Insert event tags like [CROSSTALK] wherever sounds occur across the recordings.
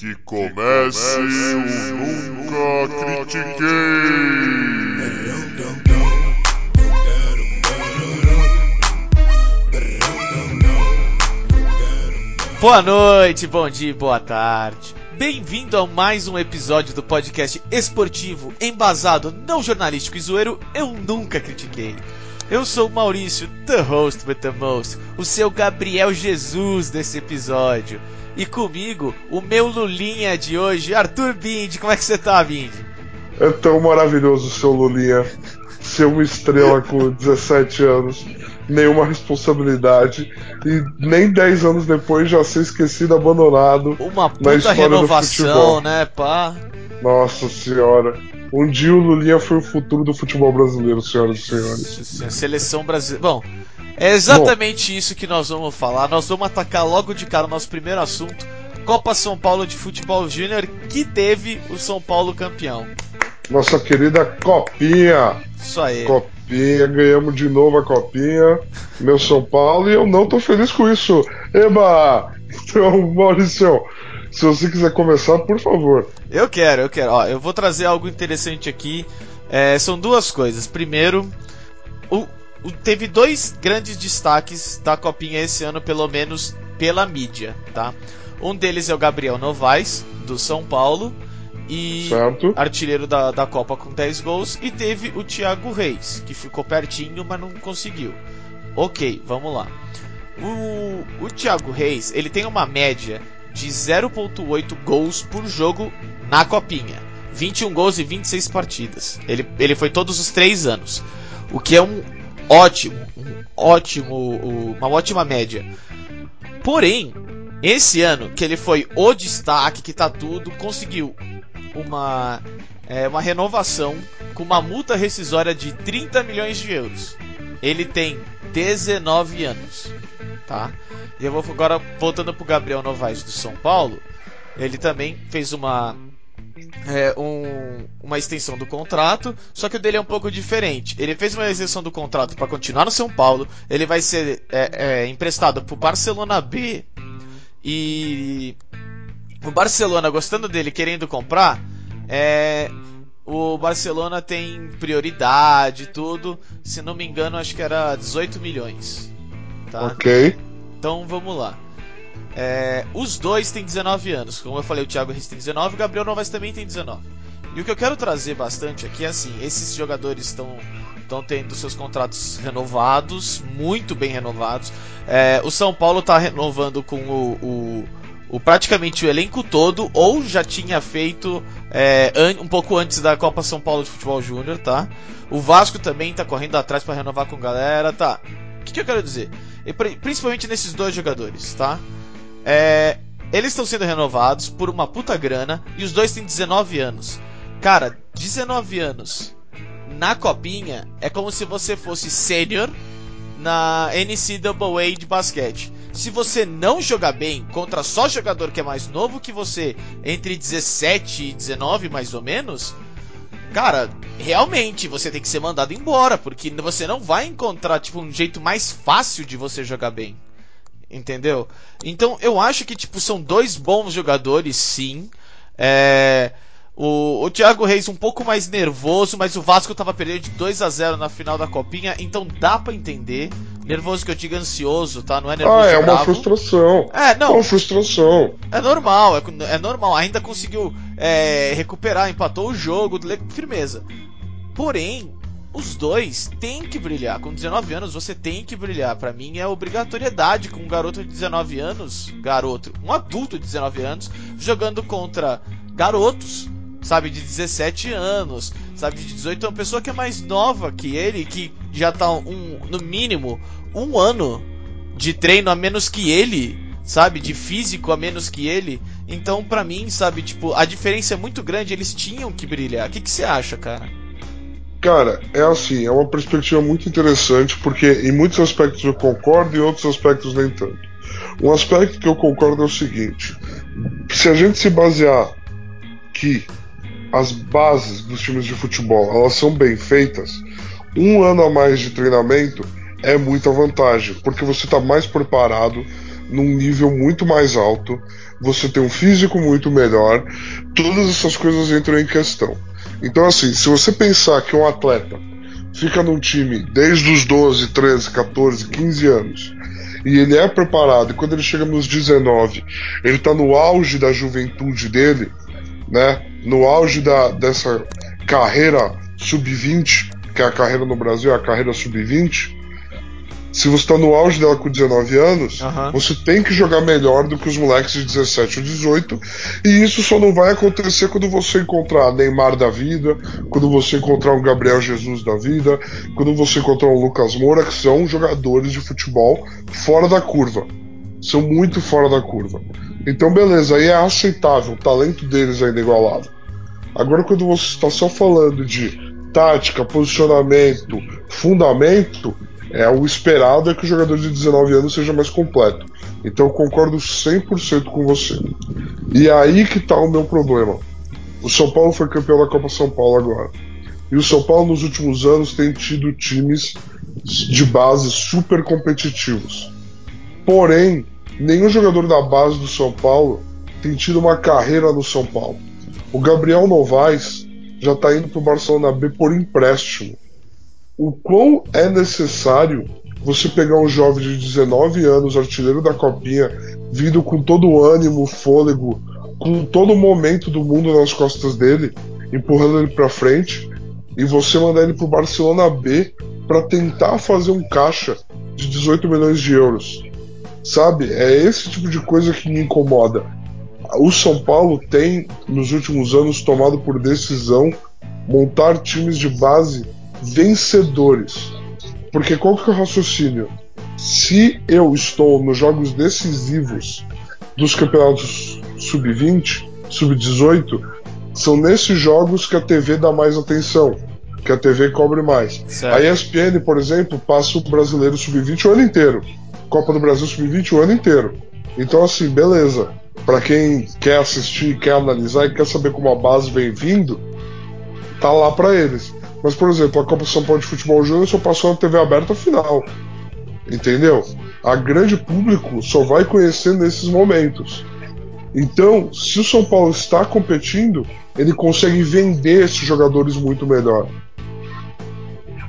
Que comece o Nunca Critiquei. Boa noite, bom dia, boa tarde. Bem-vindo a mais um episódio do podcast esportivo, embasado, não jornalístico e zoeiro, Eu Nunca Critiquei. Eu sou o Maurício, the host with the most, o seu Gabriel Jesus desse episódio. E comigo, o meu Lulinha de hoje, Arthur Bindi. Como é que você tá, Bindi? É tão maravilhoso o seu Lulinha. Ser uma estrela com 17 anos, nenhuma responsabilidade e nem 10 anos depois já ser esquecido, abandonado. Uma puta renovação, né, pá? Nossa senhora. Um dia o Lulinha foi o futuro do futebol brasileiro, senhoras e senhores. Seleção brasileira. Bom, é exatamente Bom. isso que nós vamos falar. Nós vamos atacar logo de cara o nosso primeiro assunto: Copa São Paulo de Futebol Júnior, que teve o São Paulo campeão. Nossa querida Copinha. Isso aí. Copinha, ganhamos de novo a Copinha, meu São Paulo, e eu não tô feliz com isso. Eba! Então, [LAUGHS] Maurício, se você quiser começar, por favor. Eu quero, eu quero. Ó, eu vou trazer algo interessante aqui. É, são duas coisas. Primeiro, o, o, teve dois grandes destaques da Copinha esse ano, pelo menos pela mídia, tá? Um deles é o Gabriel Novaes, do São Paulo, e certo. artilheiro da, da Copa com 10 gols. E teve o Thiago Reis, que ficou pertinho, mas não conseguiu. Ok, vamos lá. O, o Thiago Reis, ele tem uma média de 0.8 gols por jogo na Copinha. 21 gols e 26 partidas. Ele, ele foi todos os três anos. O que é um ótimo, um ótimo, uma ótima média. Porém, esse ano, que ele foi o destaque, que tá tudo, conseguiu uma, é, uma renovação com uma multa rescisória de 30 milhões de euros. Ele tem 19 anos, tá? E eu vou agora voltando pro Gabriel Novaes do São Paulo. Ele também fez uma é, um, uma extensão do contrato, só que o dele é um pouco diferente. Ele fez uma extensão do contrato para continuar no São Paulo. Ele vai ser é, é, emprestado pro Barcelona B e o Barcelona gostando dele, querendo comprar, é, o Barcelona tem prioridade, tudo. Se não me engano, acho que era 18 milhões. Tá? Ok. Então vamos lá. É, os dois têm 19 anos. Como eu falei, o Thiago Reis tem 19 o Gabriel Novaes também tem 19. E o que eu quero trazer bastante aqui é assim: esses jogadores estão estão tendo seus contratos renovados, muito bem renovados. É, o São Paulo está renovando com o, o, o, praticamente o elenco todo, ou já tinha feito é, um pouco antes da Copa São Paulo de Futebol Júnior, tá? O Vasco também está correndo atrás para renovar com galera, tá? O que, que eu quero dizer? E principalmente nesses dois jogadores, tá? É, eles estão sendo renovados por uma puta grana e os dois têm 19 anos. Cara, 19 anos na copinha é como se você fosse sênior na NCAA de basquete. Se você não jogar bem contra só jogador que é mais novo que você, entre 17 e 19 mais ou menos, cara, realmente você tem que ser mandado embora, porque você não vai encontrar tipo um jeito mais fácil de você jogar bem. Entendeu? Então eu acho que tipo são dois bons jogadores, sim. É, o, o Thiago Reis um pouco mais nervoso, mas o Vasco tava perdendo de 2 a 0 na final da Copinha, então dá para entender. Nervoso que eu digo ansioso, tá? Não é nervoso. Ah, é bravo. uma frustração. É, não. É uma frustração. É normal, é, é normal. Ainda conseguiu é, recuperar, empatou o jogo, firmeza. Porém, os dois têm que brilhar. Com 19 anos você tem que brilhar. Para mim é obrigatoriedade com um garoto de 19 anos, garoto, um adulto de 19 anos, jogando contra garotos, sabe, de 17 anos, sabe, de 18 uma pessoa que é mais nova que ele, que já tá um, no mínimo um ano de treino a menos que ele, sabe, de físico a menos que ele. Então, para mim, sabe, tipo, a diferença é muito grande, eles tinham que brilhar. O que, você acha, cara? Cara, é assim, é uma perspectiva muito interessante, porque em muitos aspectos eu concordo e outros aspectos nem tanto. Um aspecto que eu concordo é o seguinte: se a gente se basear que as bases dos times de futebol elas são bem feitas, um ano a mais de treinamento é muita vantagem, porque você está mais preparado num nível muito mais alto, você tem um físico muito melhor, todas essas coisas entram em questão. Então, assim, se você pensar que um atleta fica num time desde os 12, 13, 14, 15 anos e ele é preparado, e quando ele chega nos 19, ele está no auge da juventude dele, né? No auge da, dessa carreira sub-20, que é a carreira no Brasil, é a carreira sub-20, se você está no auge dela com 19 anos, Aham. você tem que jogar melhor do que os moleques de 17 ou 18. E isso só não vai acontecer quando você encontrar Neymar da vida, quando você encontrar um Gabriel Jesus da vida, quando você encontrar um Lucas Moura, que são jogadores de futebol fora da curva. São muito fora da curva. Então, beleza, aí é aceitável, o talento deles ainda é igualado. Agora, quando você está só falando de tática, posicionamento, fundamento, é o esperado é que o jogador de 19 anos seja mais completo. Então eu concordo 100% com você. E é aí que está o meu problema. O São Paulo foi campeão da Copa São Paulo agora. E o São Paulo nos últimos anos tem tido times de base super competitivos. Porém, nenhum jogador da base do São Paulo tem tido uma carreira no São Paulo. O Gabriel Novaes já está indo para o Barcelona B por empréstimo o quão é necessário você pegar um jovem de 19 anos, artilheiro da Copinha, vindo com todo o ânimo, fôlego, com todo o momento do mundo nas costas dele, empurrando ele para frente, e você mandar ele pro Barcelona B para tentar fazer um caixa de 18 milhões de euros. Sabe? É esse tipo de coisa que me incomoda. O São Paulo tem, nos últimos anos, tomado por decisão montar times de base vencedores. Porque qual que é o raciocínio? Se eu estou nos jogos decisivos dos campeonatos sub-20, sub-18, são nesses jogos que a TV dá mais atenção, que a TV cobre mais. Certo. A ESPN, por exemplo, passa o brasileiro sub-20 o ano inteiro. Copa do Brasil sub-20 o ano inteiro. Então, assim, beleza. Para quem quer assistir, quer analisar e quer saber como a base vem vindo, tá lá para eles. Mas, por exemplo, a Copa São Paulo de Futebol Júnior só passou na TV aberta final. Entendeu? A grande público só vai conhecer nesses momentos. Então, se o São Paulo está competindo, ele consegue vender esses jogadores muito melhor.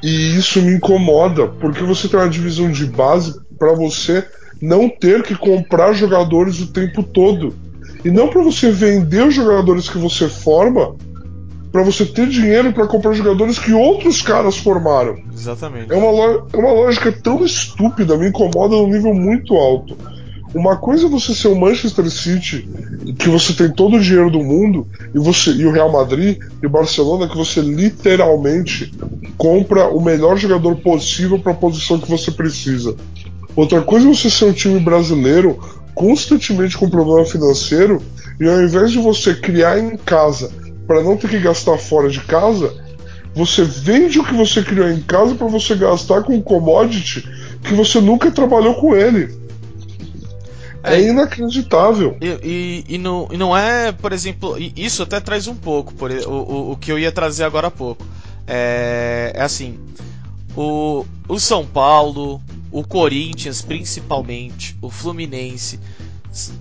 E isso me incomoda, porque você tem uma divisão de base para você não ter que comprar jogadores o tempo todo. E não para você vender os jogadores que você forma para você ter dinheiro para comprar jogadores que outros caras formaram. Exatamente. É uma, é uma lógica tão estúpida, me incomoda num nível muito alto. Uma coisa é você ser o Manchester City, que você tem todo o dinheiro do mundo, e você e o Real Madrid e o Barcelona, que você literalmente compra o melhor jogador possível para a posição que você precisa. Outra coisa é você ser um time brasileiro constantemente com problema financeiro, e ao invés de você criar em casa para não ter que gastar fora de casa, você vende o que você criou em casa para você gastar com um commodity que você nunca trabalhou com ele. É, É. inacreditável. E, e, e não, e não é, por exemplo, isso até traz um pouco, por, o, o, o que eu ia trazer agora há pouco. É, é assim, o, o São Paulo, o Corinthians principalmente, o Fluminense,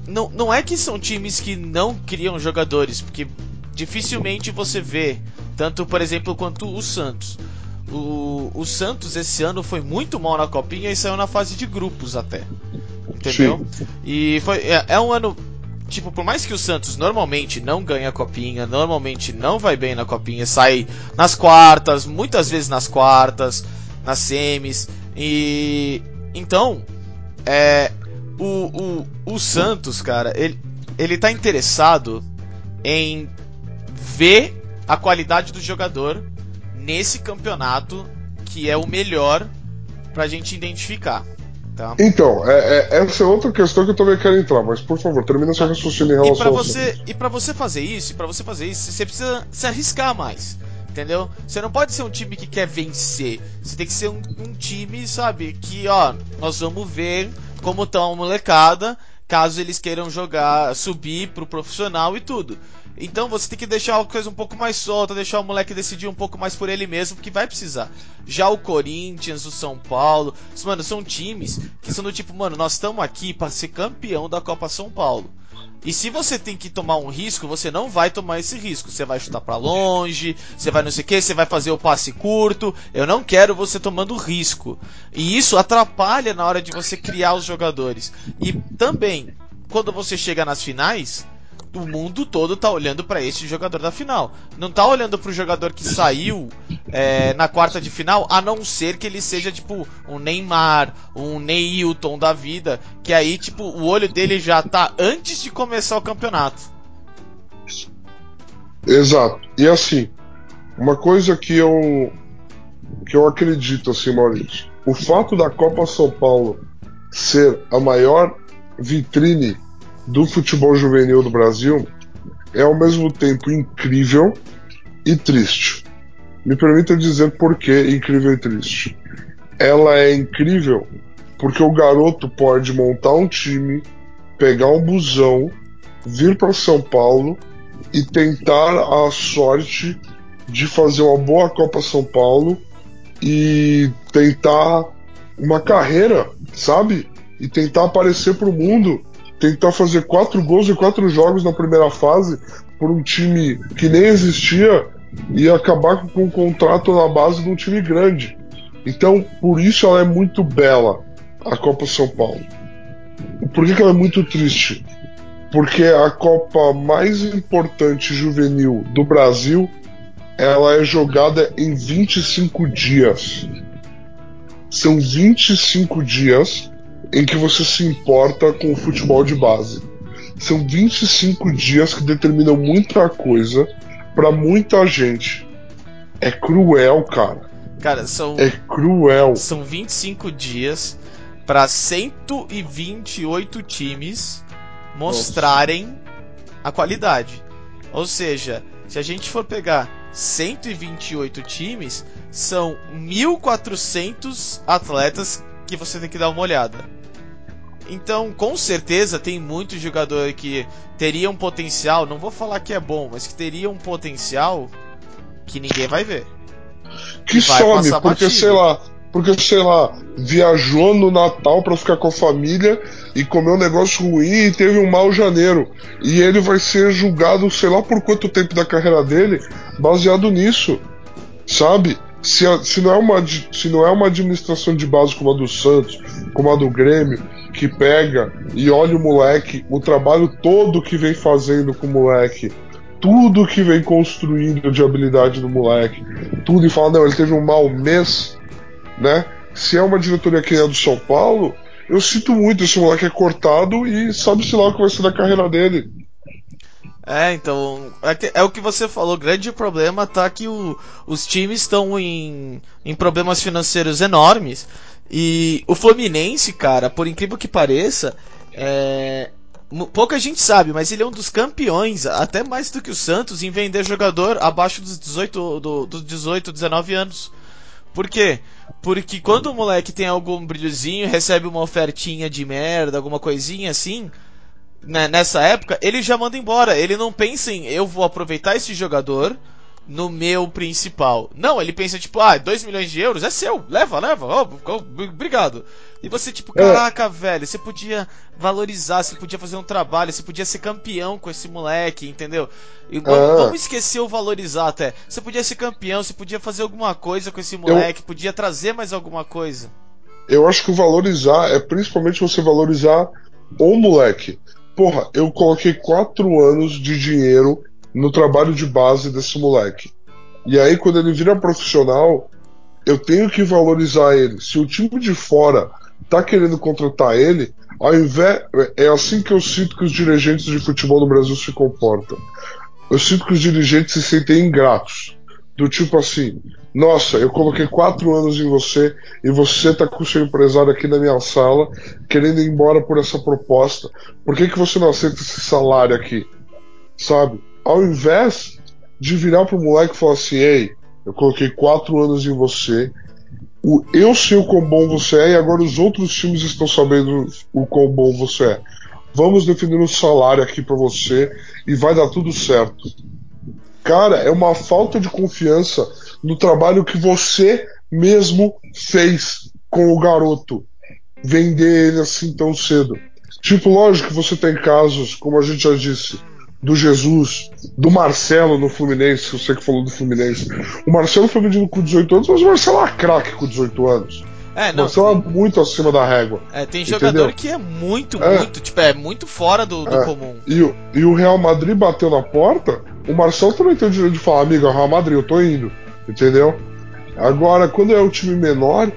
não, não é que são times que não criam jogadores, porque dificilmente você vê, tanto por exemplo quanto o Santos. O, o Santos esse ano foi muito mal na copinha e saiu na fase de grupos até. Entendeu? E foi, é, é um ano. Tipo, por mais que o Santos normalmente não ganha a copinha, normalmente não vai bem na copinha, sai nas quartas, muitas vezes nas quartas, nas semis. E. Então, é. O, o, o Santos, cara, ele, ele tá interessado em ver a qualidade do jogador nesse campeonato que é o melhor pra gente identificar. Tá? Então, é, é- essa é outra questão que eu também quero entrar, mas por favor, termina seu raciocínio em E relação pra ao você, e para você fazer isso, e para você fazer isso, você precisa se arriscar mais. Entendeu? Você não pode ser um time que quer vencer. Você tem que ser um, um time, sabe, que ó, nós vamos ver como tá uma molecada caso eles queiram jogar, subir pro profissional e tudo. Então você tem que deixar a coisa um pouco mais solta, deixar o moleque decidir um pouco mais por ele mesmo, porque vai precisar. Já o Corinthians, o São Paulo, mano, são times que são do tipo, mano, nós estamos aqui para ser campeão da Copa São Paulo. E se você tem que tomar um risco, você não vai tomar esse risco. Você vai chutar para longe, você vai não sei o que, você vai fazer o passe curto. Eu não quero você tomando risco. E isso atrapalha na hora de você criar os jogadores. E também, quando você chega nas finais, o mundo todo tá olhando para esse jogador da final. Não tá olhando pro jogador que saiu é, na quarta de final, a não ser que ele seja tipo um Neymar, um Neilton da vida, que aí tipo o olho dele já tá antes de começar o campeonato. Exato. E assim, uma coisa que eu que eu acredito assim, Maurício, o fato da Copa São Paulo ser a maior vitrine do futebol juvenil do Brasil é ao mesmo tempo incrível e triste. Me permita dizer por que incrível e triste. Ela é incrível porque o garoto pode montar um time, pegar um busão, vir para São Paulo e tentar a sorte de fazer uma boa Copa São Paulo e tentar uma carreira, sabe? E tentar aparecer para o mundo tentar fazer quatro gols em quatro jogos na primeira fase por um time que nem existia e acabar com um contrato na base de um time grande. Então, por isso ela é muito bela, a Copa São Paulo. Por que, que ela é muito triste? Porque a Copa mais importante juvenil do Brasil ela é jogada em 25 dias. São 25 dias em que você se importa com o futebol de base. São 25 dias que determinam muita coisa para muita gente. É cruel, cara. Cara, são É cruel. são 25 dias para 128 times mostrarem a qualidade. Ou seja, se a gente for pegar 128 times, são 1400 atletas que você tem que dar uma olhada. Então, com certeza, tem muito jogador que teria um potencial, não vou falar que é bom, mas que teria um potencial que ninguém vai ver. Que some, porque batido. sei lá, porque sei lá, viajou no Natal pra ficar com a família e comeu um negócio ruim e teve um mau janeiro. E ele vai ser julgado, sei lá por quanto tempo da carreira dele, baseado nisso. Sabe? Se, se, não é uma, se não é uma administração de base como a do Santos, como a do Grêmio, que pega e olha o moleque, o trabalho todo que vem fazendo com o moleque, tudo que vem construindo de habilidade do moleque, tudo e fala, não, ele teve um mau mês, né? Se é uma diretoria que é do São Paulo, eu sinto muito, esse moleque é cortado e sabe-se lá o que vai ser da carreira dele. É, então, é, é o que você falou, grande problema tá que o- os times estão em, em problemas financeiros enormes. E o Fluminense, cara, por incrível que pareça, é, pouca gente sabe, mas ele é um dos campeões, até mais do que o Santos, em vender jogador abaixo dos 18, do- dos 18 19 anos. Por quê? Porque quando o moleque tem algum brilhozinho, recebe uma ofertinha de merda, alguma coisinha assim, né, nessa época, ele já manda embora. Ele não pensa em eu vou aproveitar esse jogador no meu principal. Não, ele pensa tipo, ah, 2 milhões de euros é seu, leva, leva, ó, obrigado. E você tipo, É. caraca, velho, você podia valorizar, você podia fazer um trabalho, você podia ser campeão com esse moleque, entendeu? E É. vamos esquecer o valorizar até. Você podia ser campeão, você podia fazer alguma coisa com esse moleque, podia trazer mais alguma coisa. Eu acho que o valorizar é principalmente você valorizar o moleque. Porra, eu coloquei quatro anos de dinheiro no trabalho de base desse moleque. E aí, quando ele vira profissional, eu tenho que valorizar ele. Se o time de fora tá querendo contratar ele, ao invés. É assim que eu sinto que os dirigentes de futebol no Brasil se comportam. Eu sinto que os dirigentes se sentem ingratos. Do tipo assim, nossa, eu coloquei quatro anos em você e você tá com o seu empresário aqui na minha sala querendo ir embora por essa proposta. Por que, que você não aceita esse salário aqui? Sabe? Ao invés de virar pro moleque e falar assim, ei, eu coloquei quatro anos em você, o, eu sei o quão bom você é e agora os outros times estão sabendo o quão bom você é. vamos definir um salário aqui para você e vai dar tudo certo. Cara, é uma falta de confiança no trabalho que você mesmo fez com o garoto. Vender ele assim tão cedo. Tipo, lógico que você tem casos, como a gente já disse, do Jesus, do Marcelo no Fluminense, você que falou do Fluminense. O Marcelo foi vendido com 18 anos, mas o Marcelo é craque com 18 anos. É, não. O Marcelo é muito acima da régua. É, tem jogador entendeu? que é muito, É. muito, tipo, é muito fora do, do É. comum. E, o- e o Real Madrid bateu na porta, o Marcelo também tem o direito de falar, amigo, é Real Madrid, eu tô indo. Entendeu? Agora, quando é um time menor,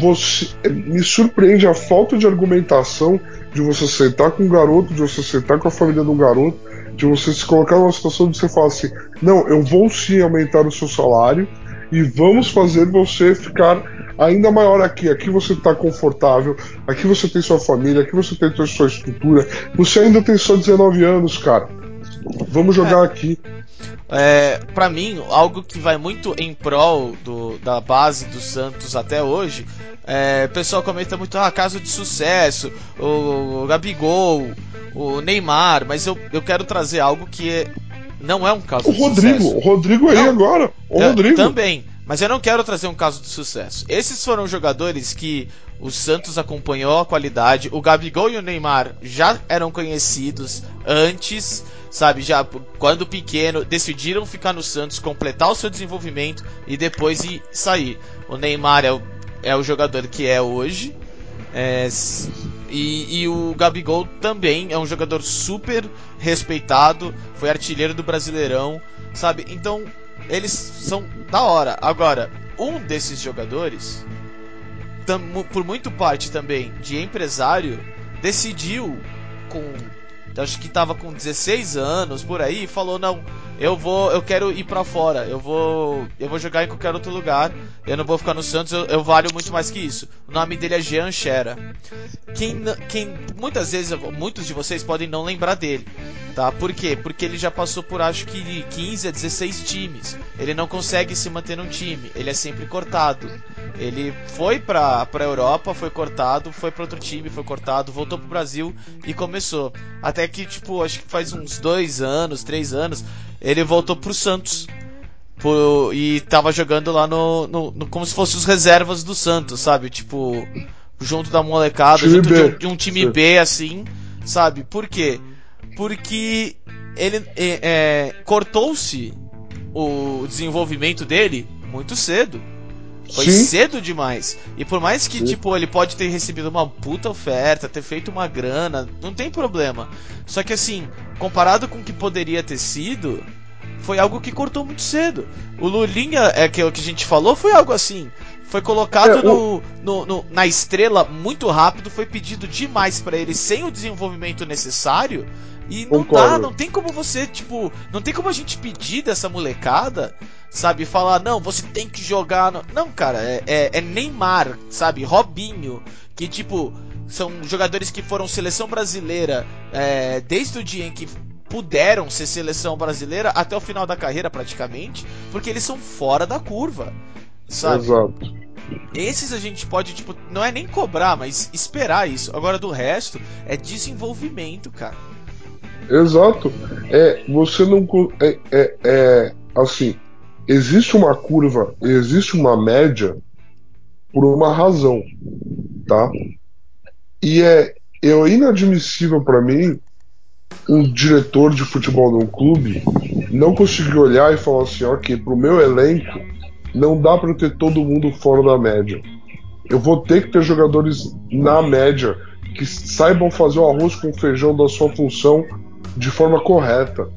você me surpreende a falta de argumentação de você sentar com um garoto, de você sentar com a família um garoto, de você se colocar numa situação de você falar assim, não, eu vou sim aumentar o seu salário e vamos fazer você ficar ainda maior aqui. Aqui você está confortável, aqui você tem sua família, aqui você tem sua estrutura. Você ainda tem só 19 anos, cara. Vamos jogar aqui. É, para mim, algo que vai muito em prol do, da base do Santos até hoje, é, o pessoal comenta muito, ah, caso de sucesso, o, Gabigol, o Neymar, mas eu, eu quero trazer algo que é- não é um caso O de Rodrigo, sucesso. o Rodrigo aí Não. agora. O Eu- Rodrigo. Também. Mas eu não quero trazer um caso de sucesso. Esses foram jogadores que o Santos acompanhou a qualidade. O Gabigol e o Neymar já eram conhecidos antes, sabe? Já quando pequeno decidiram ficar no Santos, completar o seu desenvolvimento e depois ir sair. O Neymar é o, é o jogador que é hoje. É, e, e o Gabigol também é um jogador super respeitado, foi artilheiro do Brasileirão, sabe? Então, eles são da hora. Agora, um desses jogadores, tam- por muito parte também de empresário, decidiu com acho que tava com 16 anos por aí, e falou não, eu vou, eu quero ir pra fora, eu vou, eu vou jogar em qualquer outro lugar, eu não vou ficar no Santos, eu, eu valho muito mais que isso. O nome dele é Jean Xera. Quem, quem muitas vezes, muitos de vocês podem não lembrar dele, tá? Por quê? Porque ele já passou por acho que 15 a 16 times. Ele não consegue se manter num time, ele é sempre cortado. Ele foi pra, pra Europa, foi cortado, foi pra outro time, foi cortado, voltou pro Brasil e começou. Até que, tipo, acho que faz uns dois anos, três anos, ele voltou pro Santos. Pro- e tava jogando lá no, no, no- como se fosse os reservas do Santos, sabe? Tipo, junto da molecada, Time junto de um, de um time Sim. B, assim, sabe? Por quê? Porque ele é, é, cortou-se o desenvolvimento dele muito cedo. Foi Sim. cedo demais. E por mais que, Sim. tipo, ele pode ter recebido uma puta oferta, ter feito uma grana, não tem problema. Só que assim, comparado com o que poderia ter sido, foi algo que cortou muito cedo. O Lulinha, é que, o que a gente falou, foi algo assim. Foi colocado É, no, no- no- na estrela muito rápido, foi pedido demais pra ele sem o desenvolvimento necessário. E não dá, não tem como você, tipo, não tem como a gente pedir dessa molecada, sabe, falar, não, você tem que jogar. No... Não, cara, é, é- é Neymar, sabe, Robinho, que tipo, são jogadores que foram seleção brasileira é, desde o dia em que puderam ser seleção brasileira até o final da carreira praticamente, porque eles são fora da curva, sabe? Exato. Esses a gente pode, tipo, não é nem cobrar, mas esperar isso. Agora do resto é desenvolvimento, cara. Exato. É, você não. É, é, é, assim, existe uma curva, existe uma média por uma razão, tá? E é, é inadmissível para mim um diretor de futebol num clube não conseguir olhar e falar assim, ok, pro meu elenco não dá para ter todo mundo fora da média. Eu vou ter que ter jogadores na média que saibam fazer o arroz com feijão da sua função de forma correta.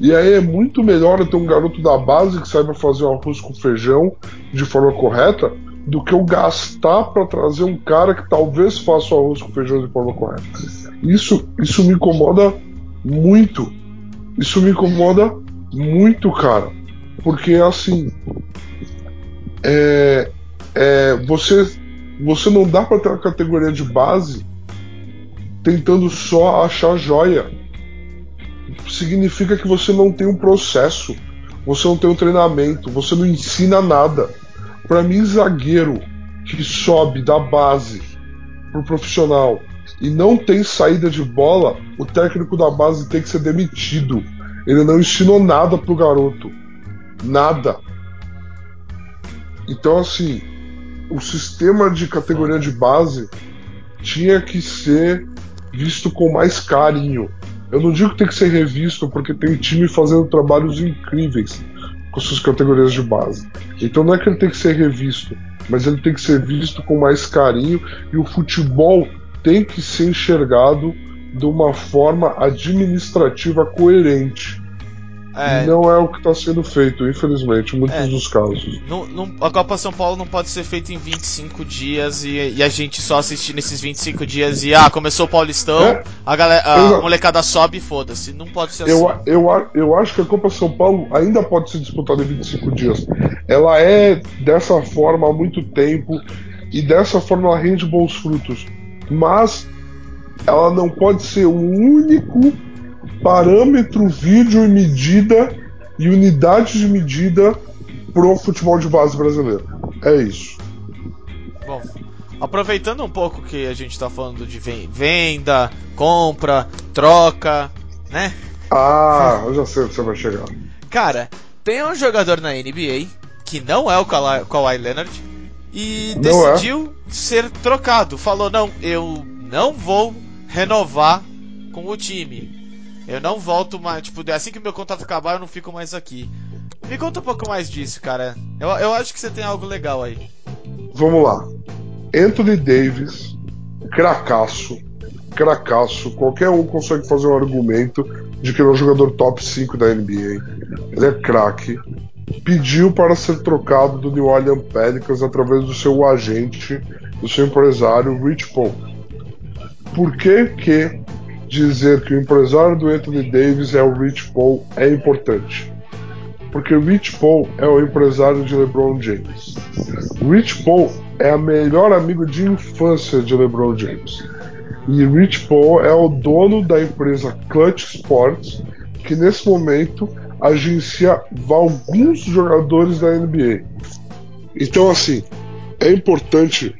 E aí é muito melhor ter um garoto da base que saiba fazer o arroz com feijão de forma correta do que eu gastar para trazer um cara que talvez faça o arroz com feijão de forma correta. Isso, isso me incomoda muito. Isso me incomoda muito, cara. Porque assim. É, é, você, você não dá para ter uma categoria de base tentando só achar joia. Significa que você não tem um processo, você não tem um treinamento, você não ensina nada. Para mim, zagueiro que sobe da base pro profissional e não tem saída de bola, o técnico da base tem que ser demitido. Ele não ensinou nada pro garoto. Nada. Então, assim, o sistema de categoria de base tinha que ser visto com mais carinho. Eu não digo que tem que ser revisto, porque tem time fazendo trabalhos incríveis com suas categorias de base. Então não é que ele tem que ser revisto, mas ele tem que ser visto com mais carinho e o futebol tem que ser enxergado de uma forma administrativa coerente. É, não é o que está sendo feito, infelizmente, em muitos é, dos casos. A Copa São Paulo não pode ser feita em 25 dias e, e, a gente só assistir nesses 25 dias e ah, começou o Paulistão, é, a, galera, a molecada sobe e foda-se. Não pode ser eu, assim. Eu, eu acho que a Copa São Paulo ainda pode ser disputada em 25 dias. Ela é dessa forma há muito tempo e dessa forma ela rende bons frutos. Mas ela não pode ser o único parâmetro, vídeo e medida e unidade de medida pro futebol de base brasileiro. É isso. Bom, aproveitando um pouco que a gente está falando de venda, compra, troca, né? Ah, eu já sei onde você vai chegar. Cara, tem um jogador na NBA que não é o Kawhi, Kawhi Leonard e não decidiu é. ser trocado. Falou: não, eu não vou renovar com o time. Eu não volto mais, tipo, assim que meu contrato acabar, eu não fico mais aqui. Me conta um pouco mais disso, cara. Eu, eu acho que você tem algo legal aí. Vamos lá. Anthony Davis, cracaço, cracaço. Qualquer um consegue fazer um argumento de que ele é um jogador top 5 da NBA. Ele é craque. Pediu para ser trocado do New Orleans Pelicans através do seu agente, do seu empresário, Rich Paul. Por que que dizer que o empresário do Anthony Davis é o Rich Paul é importante. Porque Rich Paul é o empresário de LeBron James. Rich Paul é a melhor amigo de infância de LeBron James. E Rich Paul é o dono da empresa Clutch Sports, que nesse momento agencia alguns jogadores da NBA. Então, assim, é importante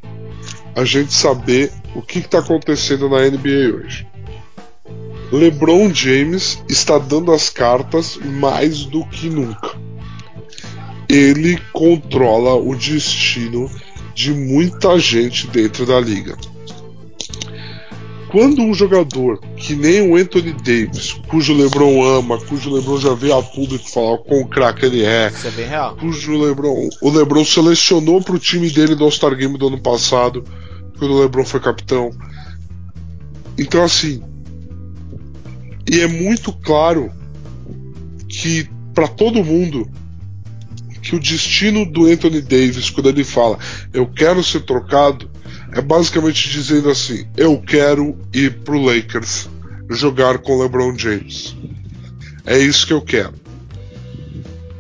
a gente saber o que está acontecendo na NBA hoje. LeBron James está dando as cartas mais do que nunca. Ele controla o destino de muita gente dentro da liga. Quando um jogador que nem o Anthony Davis, cujo LeBron ama, cujo LeBron já veio a público falar o quão craque ele é, Isso é bem real. cujo LeBron, o LeBron selecionou para o time dele do All-Star Game do ano passado, quando o LeBron foi capitão. Então assim, e é muito claro que para todo mundo que o destino do Anthony Davis, quando ele fala eu quero ser trocado, é basicamente dizendo assim: eu quero ir pro Lakers jogar com LeBron James. É isso que eu quero.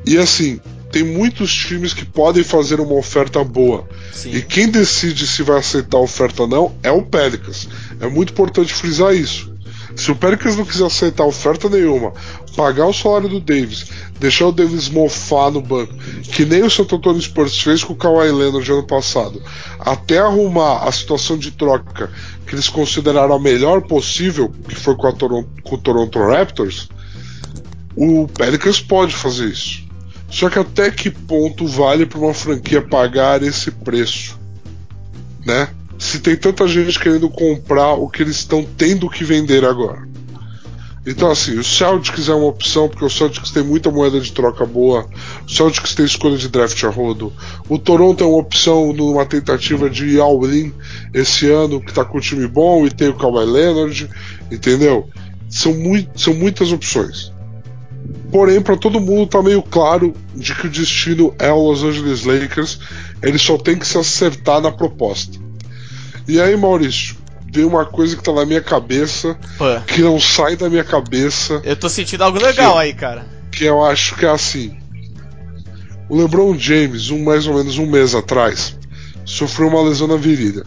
E assim, tem muitos times que podem fazer uma oferta boa. Sim. E quem decide se vai aceitar a oferta ou não é o Pelicans. É muito importante frisar isso. Se o Pelicans não quiser aceitar oferta nenhuma, pagar o salário do Davis, deixar o Davis mofar no banco, que nem o Santo Antônio Spurs fez com o Kawhi Leonard ano passado, até arrumar a situação de troca que eles consideraram a melhor possível, que foi com, Toronto, com o Toronto Raptors, o Pelicans pode fazer isso. Só que até que ponto vale para uma franquia pagar esse preço, né? Se tem tanta gente querendo comprar o que eles estão tendo que vender agora. Então, assim, o Celtics é uma opção, porque o Celtics tem muita moeda de troca boa. O Celtics tem escolha de draft a rodo. O Toronto é uma opção numa tentativa de ir all-in esse ano, que está com um time bom e tem o Kawhi Leonard, entendeu? São, muito, são muitas opções. Porém, para todo mundo tá meio claro de que o destino é o Los Angeles Lakers. Ele só tem que se acertar na proposta. E aí, Maurício, tem uma coisa que tá na minha cabeça, Pô. que não sai da minha cabeça. Eu tô sentindo algo legal aí, cara. Que eu acho que é assim. O LeBron James, um mais ou menos um mês atrás, sofreu uma lesão na virilha.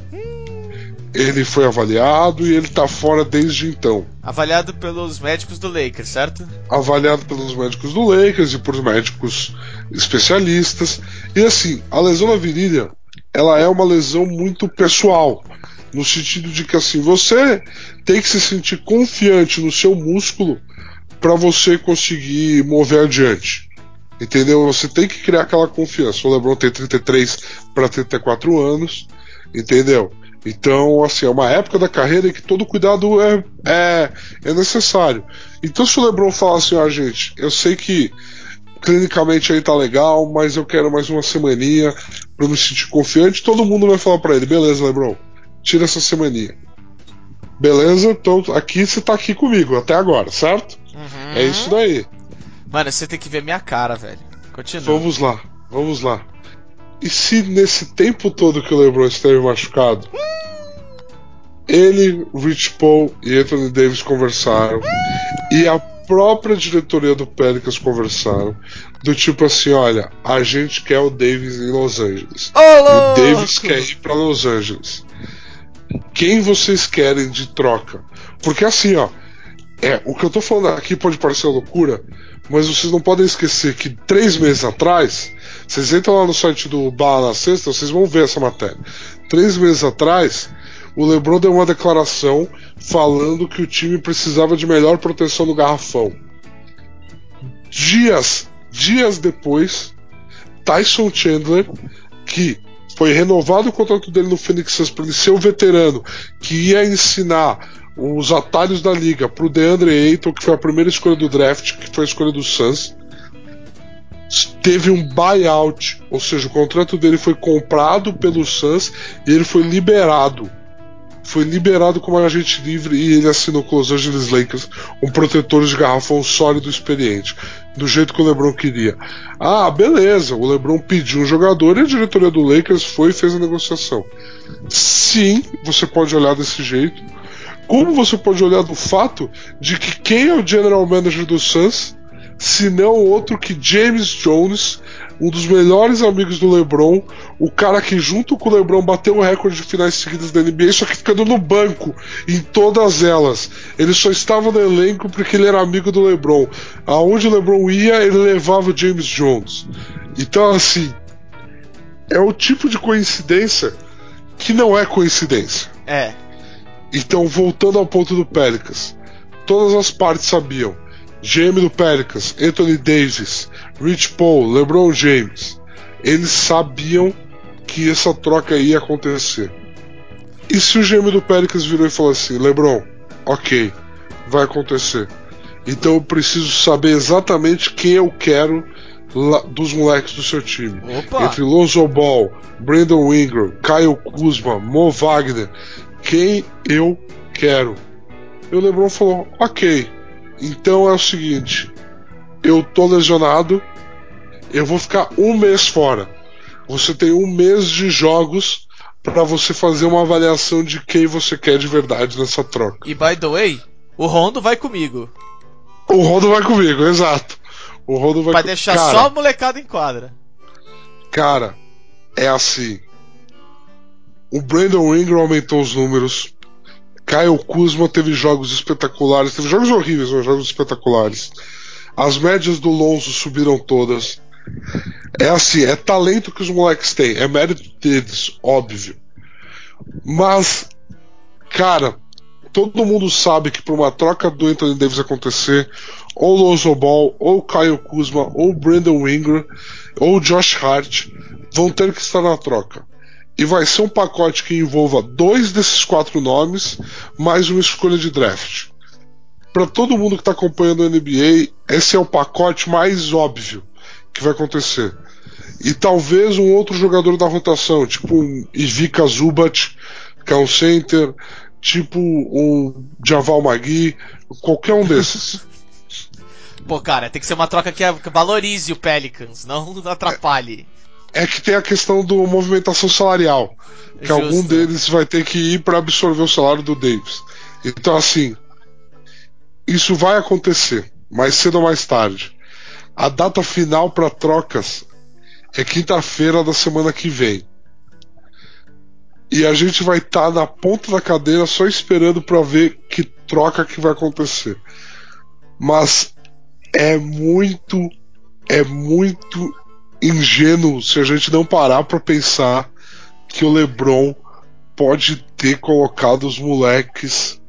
Ele foi avaliado e ele tá fora desde então. Avaliado pelos médicos do Lakers, certo? Avaliado pelos médicos do Lakers e por médicos especialistas. E assim, a lesão na virilha ela é uma lesão muito pessoal. No sentido de que assim, você tem que se sentir confiante no seu músculo para você conseguir mover adiante. Entendeu? Você tem que criar aquela confiança. O LeBron tem 33 para 34 anos, entendeu? Então, assim, é uma época da carreira em que todo cuidado é, é, é necessário. Então, se o LeBron falar assim, ó, gente, eu sei que clinicamente aí tá legal, mas eu quero mais uma semaninha para me sentir confiante, todo mundo vai falar para ele, beleza, LeBron, tira essa semaninha. Beleza, então aqui você tá aqui comigo até agora, certo? Uhum. É isso daí. Mano, você tem que ver minha cara, velho. Continua. Vamos lá, vamos lá. E se nesse tempo todo que o LeBron esteve machucado, ele, Rich Paul e Anthony Davis conversaram e a própria diretoria do Pelicans conversaram do tipo assim, olha, a gente quer o Davis em Los Angeles. E o! Davis quer ir para Los Angeles. Quem vocês querem de troca? Porque assim, ó, é, o que eu tô falando aqui pode parecer loucura, mas vocês não podem esquecer que três meses atrás, vocês entram lá no site do Bala na sexta, vocês vão ver essa matéria. Três meses atrás, o LeBron deu uma declaração falando que o time precisava de melhor proteção no garrafão. Dias, dias depois, Tyson Chandler, que foi renovado o contrato dele no Phoenix Suns para ele ser o veterano que ia ensinar os atalhos da liga para o DeAndre Ayton, que foi a primeira escolha do draft, que foi a escolha do Suns. Teve um buyout, ou seja, o contrato dele foi comprado pelo Suns e ele foi liberado. Foi liberado como agente livre e ele assinou com os Angeles Lakers um protetor de garrafão sólido e experiente, do jeito que o LeBron queria. Ah, beleza, o LeBron pediu um jogador e a diretoria do Lakers foi e fez a negociação. Sim, você pode olhar desse jeito. Como você pode olhar do fato de que quem é o general manager do Suns, se não outro que James Jones, um dos melhores amigos do LeBron, o cara que junto com o LeBron bateu o recorde de finais seguidas da NBA, só que ficando no banco em todas elas. Ele só estava no elenco porque ele era amigo do LeBron. Aonde o LeBron ia, ele levava o James Jones. Então assim, é o tipo de coincidência que não é coincidência. É. Então, voltando ao ponto do Pelicans, todas as partes sabiam. GM do Pelicans, Anthony Davis, Rich Paul, LeBron James, eles sabiam que essa troca ia acontecer. E se o GM do Pelicans virou e falou assim: LeBron, ok, vai acontecer. Então eu preciso saber exatamente quem eu quero dos moleques do seu time. Opa! Entre Lonzo Ball, Brandon Ingram, Kyle Kuzma, Mo Wagner, quem eu quero. E o LeBron falou: Ok, então é o seguinte, eu tô lesionado, eu vou ficar um mês fora. Você tem um mês de jogos para você fazer uma avaliação de quem você quer de verdade nessa troca. E by the way, o Rondo vai comigo. O Rondo vai comigo, exato. O Rondo vai Pra co- deixar cara, só a molecada em quadra. Cara, é assim. O Brandon Ingram aumentou os números. Kyle Kuzma teve jogos espetaculares. Teve jogos horríveis, mas jogos espetaculares. As médias do Lonzo subiram todas. É assim, é talento que os moleques têm. É mérito deles, óbvio. Mas, cara, todo mundo sabe que para uma troca do Anthony Davis acontecer, ou Lonzo Ball, ou Kyle Kuzma, ou Brandon Ingram, ou Josh Hart vão ter que estar na troca. E vai ser um pacote que envolva dois desses quatro nomes, mais uma escolha de draft. Para todo mundo que está acompanhando a NBA, esse é o pacote mais óbvio que vai acontecer. E talvez um outro jogador da rotação, tipo um Ivica Zubat, que é um center, tipo um Javal Magui, qualquer um desses. [LAUGHS] Pô, cara, tem que ser uma troca que que valorize o Pelicans, não [LAUGHS] atrapalhe. É que tem a questão do movimentação salarial, que Justo. algum deles vai ter que ir para absorver o salário do Davis. Então assim, isso vai acontecer, mais cedo ou mais tarde. A data final para trocas é quinta-feira da semana que vem. E a gente vai estar na ponta da cadeira só esperando para ver que troca que vai acontecer. Mas é muito, é muito ingênuo se a gente não parar para pensar que o LeBron pode ter colocado os moleques.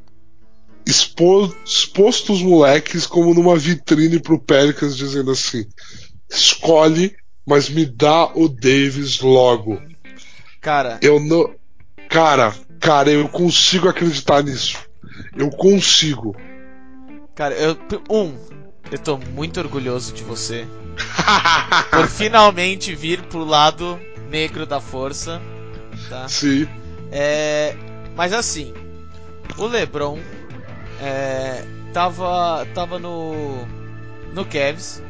Expo, exposto os moleques como numa vitrine pro Pelicans, dizendo assim: escolhe, mas me dá o Davis logo. Cara, Eu não. Cara, cara, eu consigo acreditar nisso. Eu consigo. cara, eu. Um, eu tô muito orgulhoso de você. Por finalmente vir pro lado negro da força. Tá? Sim, É, mas assim, o LeBron é, tava, tava no, no Cavs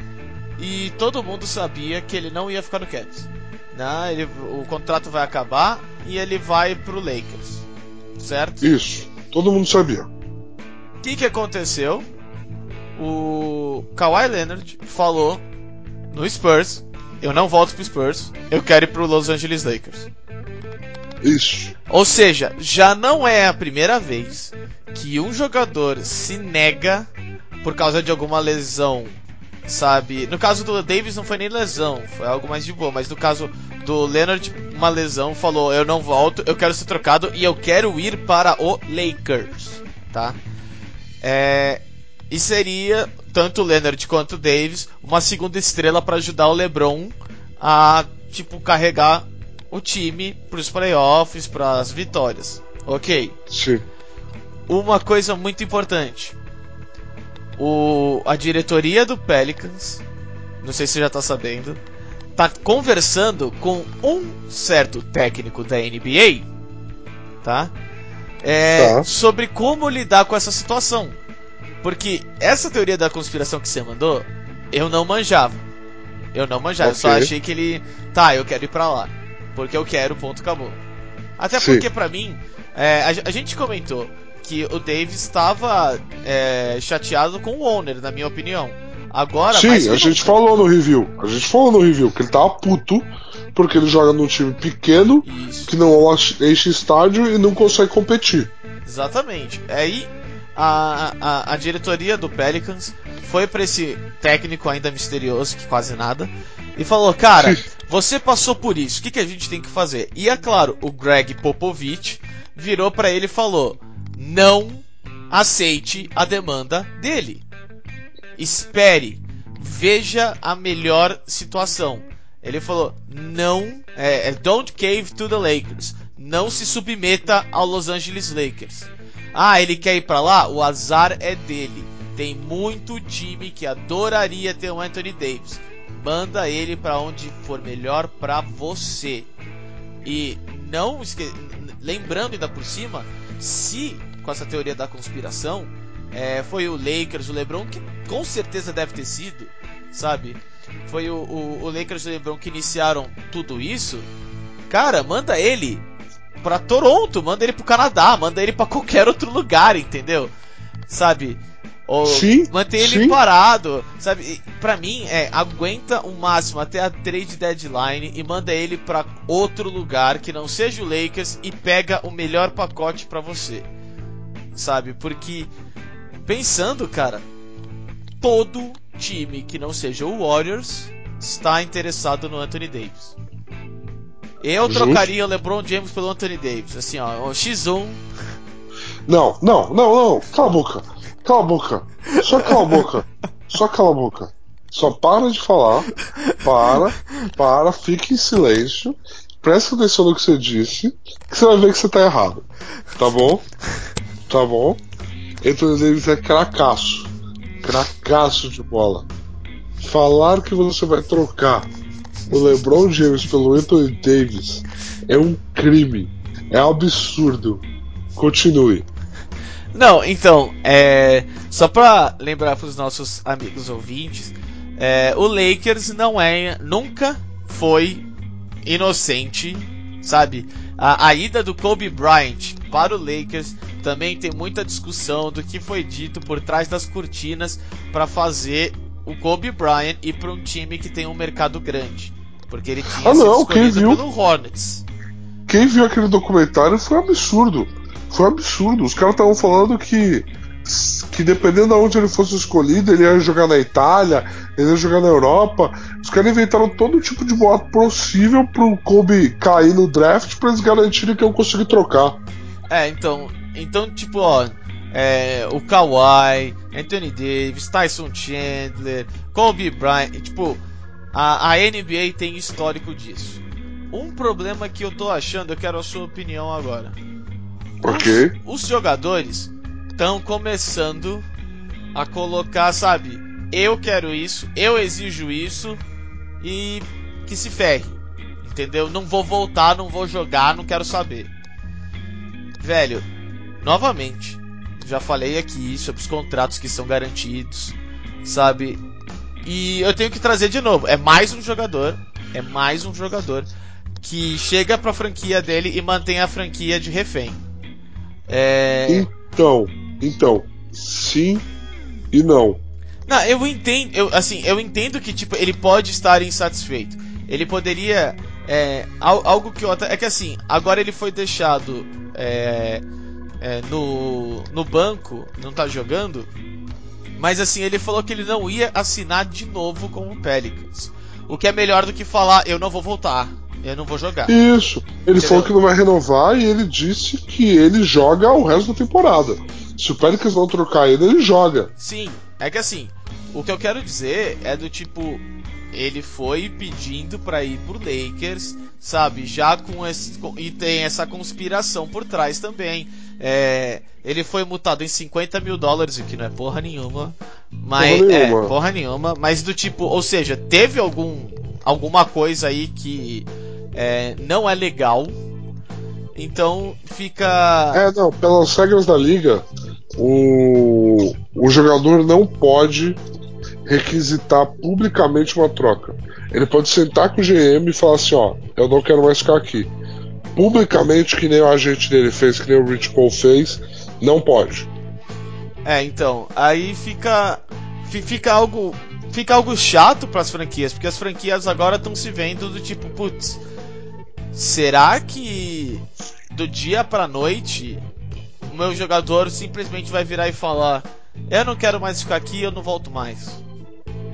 e todo mundo sabia que ele não ia ficar no Cavs. Né? Ele, o contrato vai acabar e ele vai pro Lakers, certo? isso. Todo mundo sabia. O que, que aconteceu? O Kawhi Leonard falou no Spurs: Eu não volto pro Spurs, eu quero ir pro Los Angeles Lakers. Isso. Ou seja, já não é a primeira vez que um jogador se nega por causa de alguma lesão, sabe? No caso do Davis não foi nem lesão, foi algo mais de boa, mas no caso do Leonard, uma lesão, falou: Eu não volto, eu quero ser trocado e eu quero ir para o Lakers, tá? É, e seria tanto o Leonard quanto o Davis uma segunda estrela para ajudar o LeBron a tipo carregar o time para os playoffs, para as vitórias. Ok. Sim. Uma coisa muito importante. O, a diretoria do Pelicans, não sei se você já tá sabendo, tá conversando com um certo técnico da NBA, tá? É, Tá. Sobre como lidar com essa situação. Porque essa teoria da conspiração que você mandou, eu não manjava. Eu não manjava, eu só achei que ele. Tá, eu quero ir pra lá. Porque eu quero, ponto, acabou. Até Sim. porque pra mim, é, a, a gente comentou que o Davis estava é, chateado com o owner, na minha opinião. Agora, Sim, a gente nunca. falou no review. A gente falou no review que ele tava puto porque ele joga num time pequeno Isso. que não enche estádio e não consegue competir. Exatamente. Aí a, a, a diretoria do Pelicans foi pra esse técnico ainda misterioso, que quase nada, e falou: Cara, [LAUGHS] você passou por isso, o que, que a gente tem que fazer? E é claro, o Greg Popovich virou pra ele e falou: Não aceite a demanda dele. Espere, veja a melhor situação. Ele falou: Não, é, é, don't cave to the Lakers. Não se submeta ao Los Angeles Lakers. Ah, ele quer ir pra lá? O azar é dele. Tem muito time que adoraria ter o Anthony Davis. Manda ele pra onde for melhor pra você. E não esque... lembrando ainda por cima, se com essa teoria da conspiração é, foi o Lakers, o LeBron que com certeza deve ter sido, sabe? Foi o, o, o Lakers e o LeBron que iniciaram tudo isso. Cara, manda ele pra Toronto, manda ele pro Canadá, manda ele pra qualquer outro lugar, entendeu? Sabe? Ou Sim, manter ele sim. parado, sabe? Pra mim é aguenta o máximo até a trade deadline e manda ele pra outro lugar que não seja o Lakers e pega o melhor pacote pra você. Sabe? Porque pensando, cara, todo time que não seja o Warriors está interessado no Anthony Davis. Eu Justo. trocaria o LeBron James pelo Anthony Davis, assim, ó, o X1 Não, não, não, não. Cala a boca. Cala a boca. Só cala a boca. Só cala a boca. Só para de falar. Para, para, fique em silêncio. Presta atenção no que você disse. Que você vai ver que você tá errado. Tá bom? Tá bom? Anthony Davis é cracaço. Cracaço de bola. Falar que você vai trocar o LeBron James pelo Anthony Davis é um crime. É absurdo. Continue. Não, então, é, só pra lembrar pros nossos amigos ouvintes, é, o Lakers não é, nunca foi inocente, sabe? A, a ida do Kobe Bryant para o Lakers também tem muita discussão do que foi dito por trás das cortinas para fazer o Kobe Bryant ir para um time que tem um mercado grande, porque ele tinha Ah, sido não, quem escolhido viu? pelo Hornets. Quem viu aquele documentário foi um absurdo. Foi um absurdo. Os caras estavam falando que que dependendo de onde ele fosse escolhido, ele ia jogar na Itália, ele ia jogar na Europa. Os caras inventaram todo tipo de boato possível pro Kobe cair no draft pra eles garantirem que eu consegui trocar. É, então, então tipo, ó, é, o Kawhi, Anthony Davis, Tyson Chandler, Kobe Bryant, tipo, a, a NBA tem histórico disso. Um problema que eu tô achando, eu quero a sua opinião agora. Ok. Os, os jogadores estão começando a colocar, sabe? Eu quero isso, eu exijo isso e que se ferre. Entendeu? Não vou voltar, não vou jogar, não quero saber. Velho, novamente, já falei aqui sobre os contratos que são garantidos, sabe? E eu tenho que trazer de novo. É mais um jogador, é mais um jogador que chega pra franquia dele e mantém a franquia de refém. É... Então, então, sim e não. Não, eu entendo, eu, assim, eu entendo que tipo ele pode estar insatisfeito. Ele poderia é, algo que eu é que assim agora ele foi deixado é, é, no no banco, não tá jogando. Mas assim ele falou que ele não ia assinar de novo com o Pelicans. O que é melhor do que falar eu não vou voltar. Eu não vou jogar. Isso. Ele Entendeu? falou que não vai renovar e ele disse que ele joga o resto da temporada. Se o Pelicans não trocar ele, ele joga. Sim. É que assim, o que eu quero dizer é do tipo, ele foi pedindo para ir pro Lakers, sabe? Já com esse, e tem essa conspiração por trás também. É, ele foi multado em 50 mil dólares, o que não é porra nenhuma. Mas porra nenhuma. é porra nenhuma. Mas do tipo, ou seja, teve algum alguma coisa aí que é, não é legal. Então fica. É, não, pelas regras da liga, o, o jogador não pode requisitar publicamente uma troca. Ele pode sentar com o GM e falar assim: ó, eu não quero mais ficar aqui. Publicamente, que nem o agente dele fez, que nem o Rich Paul fez, não pode. É, então, aí fica fica algo fica algo chato para as franquias, porque as franquias agora estão se vendo do tipo, putz, Será que do dia pra noite o meu jogador simplesmente vai virar e falar: Eu não quero mais ficar aqui, eu não volto mais?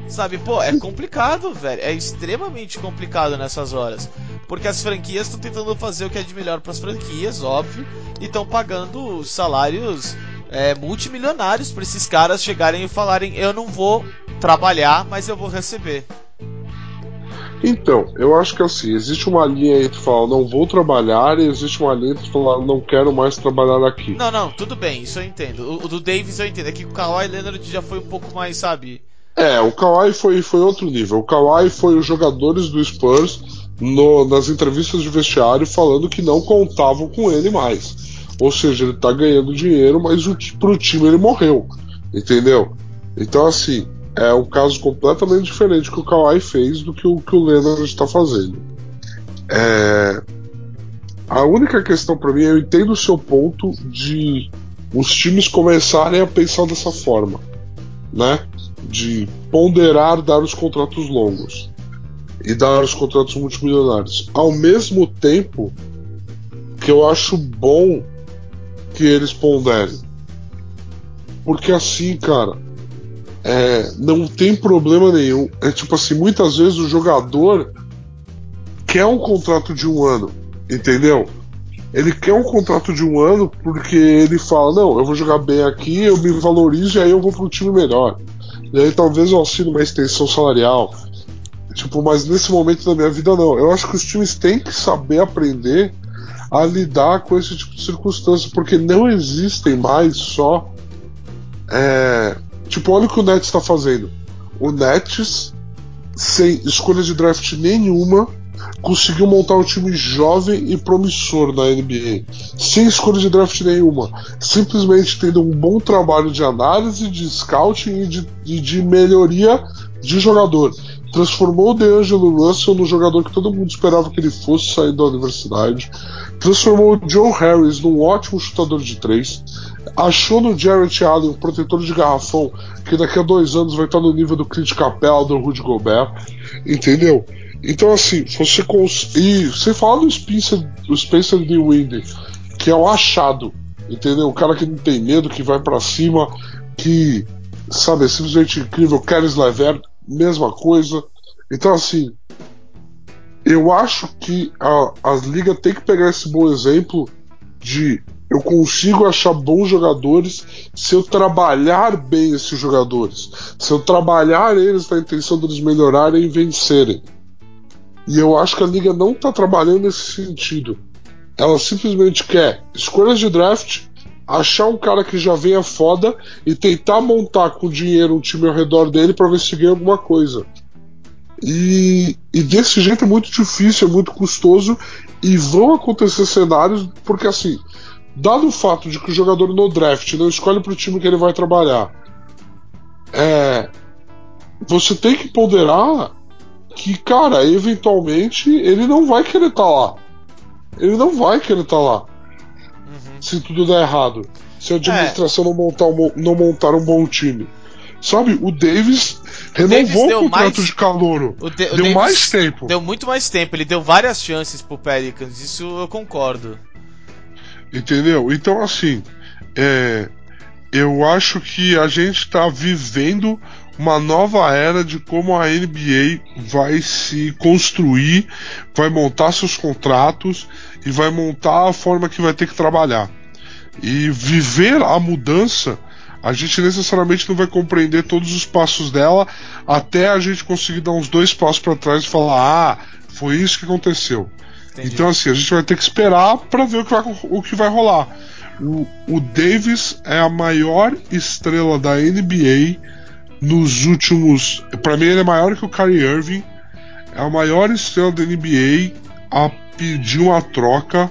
Sabe, pô, é complicado, velho. É extremamente complicado nessas horas. Porque as franquias estão tentando fazer o que é de melhor para as franquias, óbvio, e estão pagando salários é, multimilionários para esses caras chegarem e falarem: Eu não vou trabalhar, mas eu vou receber. Então, eu acho que assim, existe uma linha entre falar não vou trabalhar e existe uma linha entre falar não quero mais trabalhar aqui. Não, não, tudo bem, isso eu entendo. O, o do Davis eu entendo, é que o Kawhi Leonard já foi um pouco mais, sabe? É, o Kawhi foi, foi outro nível. O Kawhi foi os jogadores do Spurs no, nas entrevistas de vestiário falando que não contavam com ele mais. Ou seja, ele tá ganhando dinheiro, mas o, pro time ele morreu. Entendeu? Então, assim, é um caso completamente diferente que o Kawhi fez do que o que o Leonard está fazendo. É... A única questão para mim, eu entendo o seu ponto de os times começarem a pensar dessa forma, né? De ponderar dar os contratos longos e dar os contratos multimilionários. Ao mesmo tempo que eu acho bom que eles ponderem. Porque assim, cara, é, não tem problema nenhum. É tipo assim, muitas vezes o jogador quer um contrato de um ano, entendeu? Ele quer um contrato de um ano porque ele fala, não, eu vou jogar bem aqui, eu me valorizo e aí eu vou para um time melhor. E aí talvez eu assine uma extensão salarial. Tipo, mas nesse momento da minha vida não. Eu acho que os times têm que saber aprender a lidar com esse tipo de circunstância, porque não existem mais só é, Tipo, olha o que o Nets está fazendo. O Nets, sem escolha de draft nenhuma, conseguiu montar um time jovem e promissor na NBA, sem escolha de draft nenhuma, simplesmente tendo um bom trabalho de análise, de scouting e de, de, de melhoria de jogador. Transformou o DeAngelo Russell no jogador que todo mundo esperava que ele fosse sair da universidade. Transformou o Joe Harris num ótimo chutador de três achou no Jarrett Allen um protetor de garrafão que daqui a dois anos vai estar no nível do Clint Capella, do Rudy Gobert, entendeu? Então assim, você cons... e você fala do Spencer, do Spencer Windy, que é o achado, Entendeu? O cara que não tem medo, que vai para cima, que sabe, é simplesmente incrível. Keres Lever, mesma coisa. Então, assim, eu acho que a, as ligas têm que pegar esse bom exemplo de eu consigo achar bons jogadores se eu trabalhar bem esses jogadores, se eu trabalhar eles na intenção deles melhorarem e vencerem. E eu acho que a liga não está trabalhando nesse sentido. Ela simplesmente quer escolhas de draft, achar um cara que já venha foda e tentar montar com dinheiro um time ao redor dele para ver se ganha alguma coisa. E, e, desse jeito é muito difícil, é muito custoso e vão acontecer cenários porque assim, dado o fato de que o jogador no draft não escolhe para o time que ele vai trabalhar, é, você tem que ponderar que, cara, eventualmente ele não vai querer estar tá lá. Ele não vai querer estar tá lá. Uhum. Se tudo der errado. Se a administração é. não, montar um, não montar um bom time. Sabe, o Davis renovou o, o contrato mais... de calouro. O de... deu Davis mais tempo. Deu muito mais tempo. Ele deu várias chances pro Pelicans. Isso eu concordo. Entendeu? Então, assim, é, eu acho que a gente está vivendo uma nova era de como a NBA vai se construir, vai montar seus contratos e vai montar a forma que vai ter que trabalhar. E viver a mudança, a gente necessariamente não vai compreender todos os passos dela até a gente conseguir dar uns dois passos para trás e falar: ah, foi isso que aconteceu. Entendi. Então, assim, a gente vai ter que esperar para ver o que vai, o que vai rolar. O, o Davis é a maior estrela da NBA nos últimos. Para mim, ele é maior que o Kyrie Irving. É a maior estrela da NBA a pedir uma troca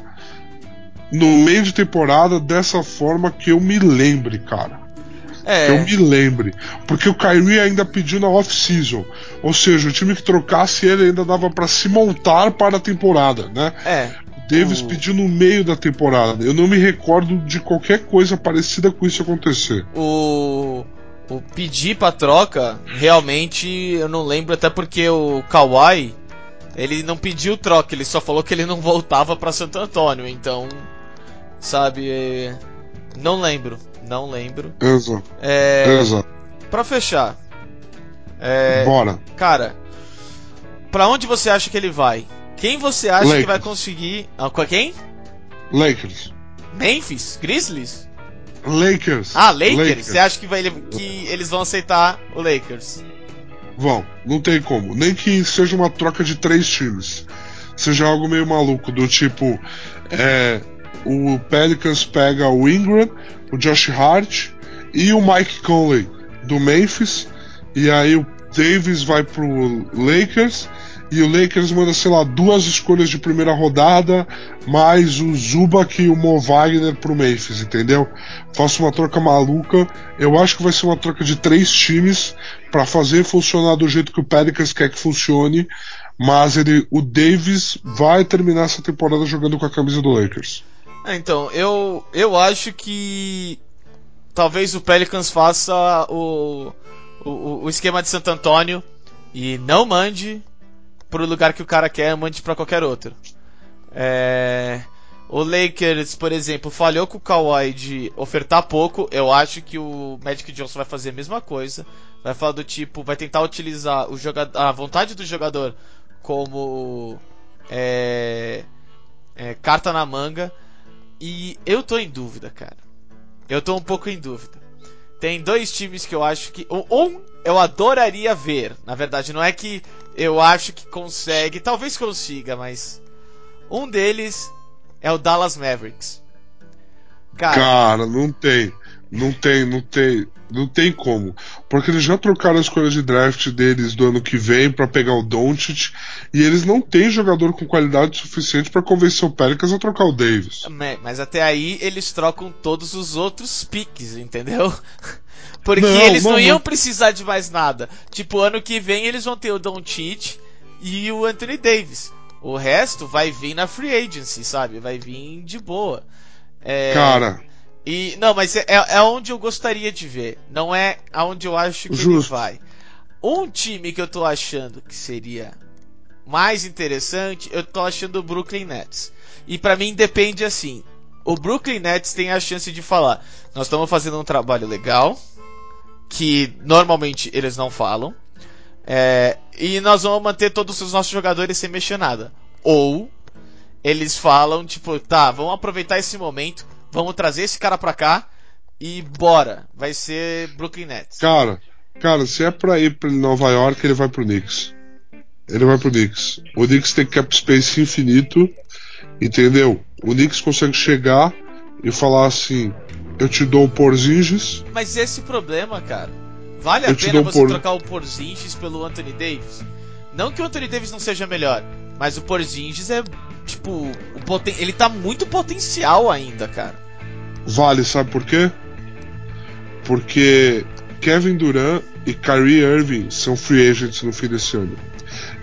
no meio de temporada dessa forma que eu me lembre, cara. É. Eu me lembre. Porque o Kyrie ainda pediu na off-season. Ou seja, o time que trocasse ele ainda dava para se montar para a temporada, né? É. O Davis o... pediu no meio da temporada. Eu não me recordo de qualquer coisa parecida com isso acontecer. O o pedir pra troca, realmente eu não lembro, até porque o Kawhi, ele não pediu troca, ele só falou que ele não voltava para Santo Antônio, então, sabe, é, não lembro. Não lembro. Exato. É, Exato. Pra fechar. É, Bora. Cara, pra onde você acha que ele vai? Quem você acha Lakers. que vai conseguir. Ah, quem? Lakers. Memphis? Grizzlies? Lakers. Ah, Lakers? Lakers. Você acha que, vai, que eles vão aceitar o Lakers? Vão, não tem como. Nem que seja uma troca de três times. Seja algo meio maluco, do tipo. É, o Pelicans pega o Ingram, o Josh Hart e o Mike Conley do Memphis. E aí o Davis vai pro Lakers e o Lakers manda, sei lá, duas escolhas de primeira rodada, mais o Zubac e o Mo Wagner pro Memphis, entendeu? Faço uma troca maluca. Eu acho que vai ser uma troca de três times para fazer funcionar do jeito que o Pelicans quer que funcione. Mas ele, o Davis vai terminar essa temporada jogando com a camisa do Lakers. É, então, eu, eu acho que talvez o Pelicans faça o, o, o esquema de Santo Antônio e não mande pro lugar que o cara quer, mande para qualquer outro. É, o Lakers, por exemplo, falhou com o Kawhi de ofertar pouco. Eu acho que o Magic Johnson vai fazer a mesma coisa. Vai falar do tipo, vai tentar utilizar o jogador, a vontade do jogador como é, é, carta na manga e eu tô em dúvida, cara. Eu tô um pouco em dúvida. Tem dois times que eu acho que. Um eu adoraria ver. Na verdade, não é que eu acho que consegue. Talvez consiga, mas. Um deles é o Dallas Mavericks. Cara, cara não tem. Não tem, não tem. Não tem como. Porque eles já trocaram as escolhas de draft deles do ano que vem para pegar o Doncic e eles não têm jogador com qualidade suficiente para convencer o Pelicans a trocar o Davis. Mas até aí eles trocam todos os outros piques, entendeu? [LAUGHS] Porque não, eles não, não iam não. precisar de mais nada. Tipo, ano que vem eles vão ter o Doncic e o Anthony Davis. O resto vai vir na free agency, sabe? Vai vir de boa. É... Cara, e não, mas é, é onde eu gostaria de ver. Não é aonde eu acho que Justo. ele vai. Um time que eu tô achando que seria mais interessante, eu tô achando o Brooklyn Nets. E para mim depende assim. o Brooklyn Nets tem a chance de falar: nós estamos fazendo um trabalho legal, que normalmente eles não falam, é, e nós vamos manter todos os nossos jogadores sem mexer nada. Ou eles falam, tipo, tá, vamos aproveitar esse momento, vamos trazer esse cara pra cá e bora. Vai ser Brooklyn Nets. Cara, cara, se é pra ir pra Nova York, ele vai pro Knicks. Ele vai pro Knicks. O Knicks tem cap space infinito, entendeu? O Knicks consegue chegar e falar assim: eu te dou o Porzingis. Mas esse problema, cara, vale a pena você por- trocar o Porzingis pelo Anthony Davis? Não que o Anthony Davis não seja melhor, mas o Porzingis é tipo, o poten... ele tá muito potencial ainda, cara. Vale, sabe por quê? Porque Kevin Durant e Kyrie Irving são free agents no fim desse ano.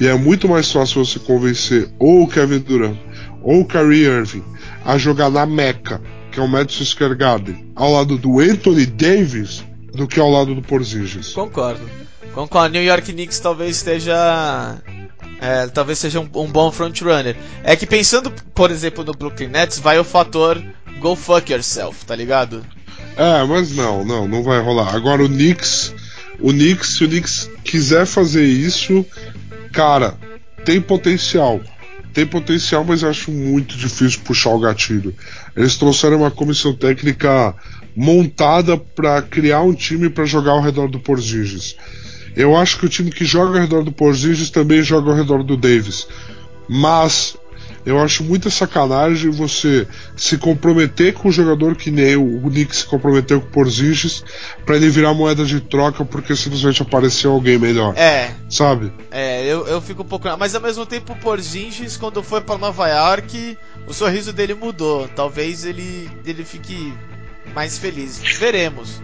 E é muito mais fácil você convencer ou o Kevin Durant ou o Kyrie Irving a jogar na Meca, que é o Madison Square Garden, ao lado do Anthony Davis, do que ao lado do Porzingis. Concordo. Concordo. New York Knicks talvez esteja. é, talvez seja um, um bom frontrunner. É que pensando, por exemplo, no Brooklyn Nets, vai o fator go fuck yourself, tá ligado? É, mas não, não, não vai rolar. Agora o Knicks, o Knicks, se o Knicks quiser fazer isso, cara, tem potencial. Tem potencial, mas eu acho muito difícil puxar o gatilho. Eles trouxeram uma comissão técnica montada para criar um time para jogar ao redor do Porzingis. Eu acho que o time que joga ao redor do Porzingis também joga ao redor do Davis. Mas eu acho muita sacanagem você se comprometer com um jogador que nem o, o Nick se comprometeu com o Porzingis para ele virar moeda de troca porque simplesmente apareceu alguém melhor, É, sabe? é, eu, eu fico um pouco. Mas ao mesmo tempo, o Porzingis, quando foi pra Nova York, o sorriso dele mudou. Talvez ele, ele fique mais feliz. Veremos.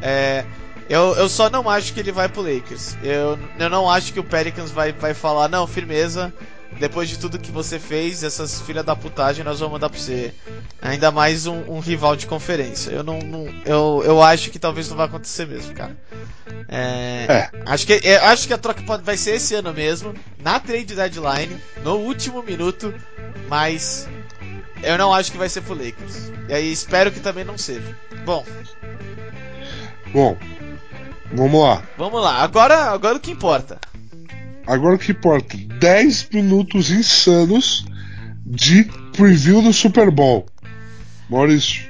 É, eu, eu só não acho que ele vai pro Lakers. Eu, eu não acho que o Pelicans vai, vai falar, não, firmeza. Depois de tudo que você fez, essas filha da putagem nós vamos mandar pra você. Ainda mais um, um rival de conferência. Eu não, não- eu, eu acho que talvez não vai acontecer mesmo, cara. É, É. Acho que, eu acho que a troca pode, vai ser esse ano mesmo, na trade deadline, no último minuto, mas eu não acho que vai ser pro Lakers. E aí espero que também não seja. Bom, Bom, vamos lá. vamos lá. Agora, agora o que importa. Agora o que importa? 10 minutos insanos de preview do Super Bowl. Maurício,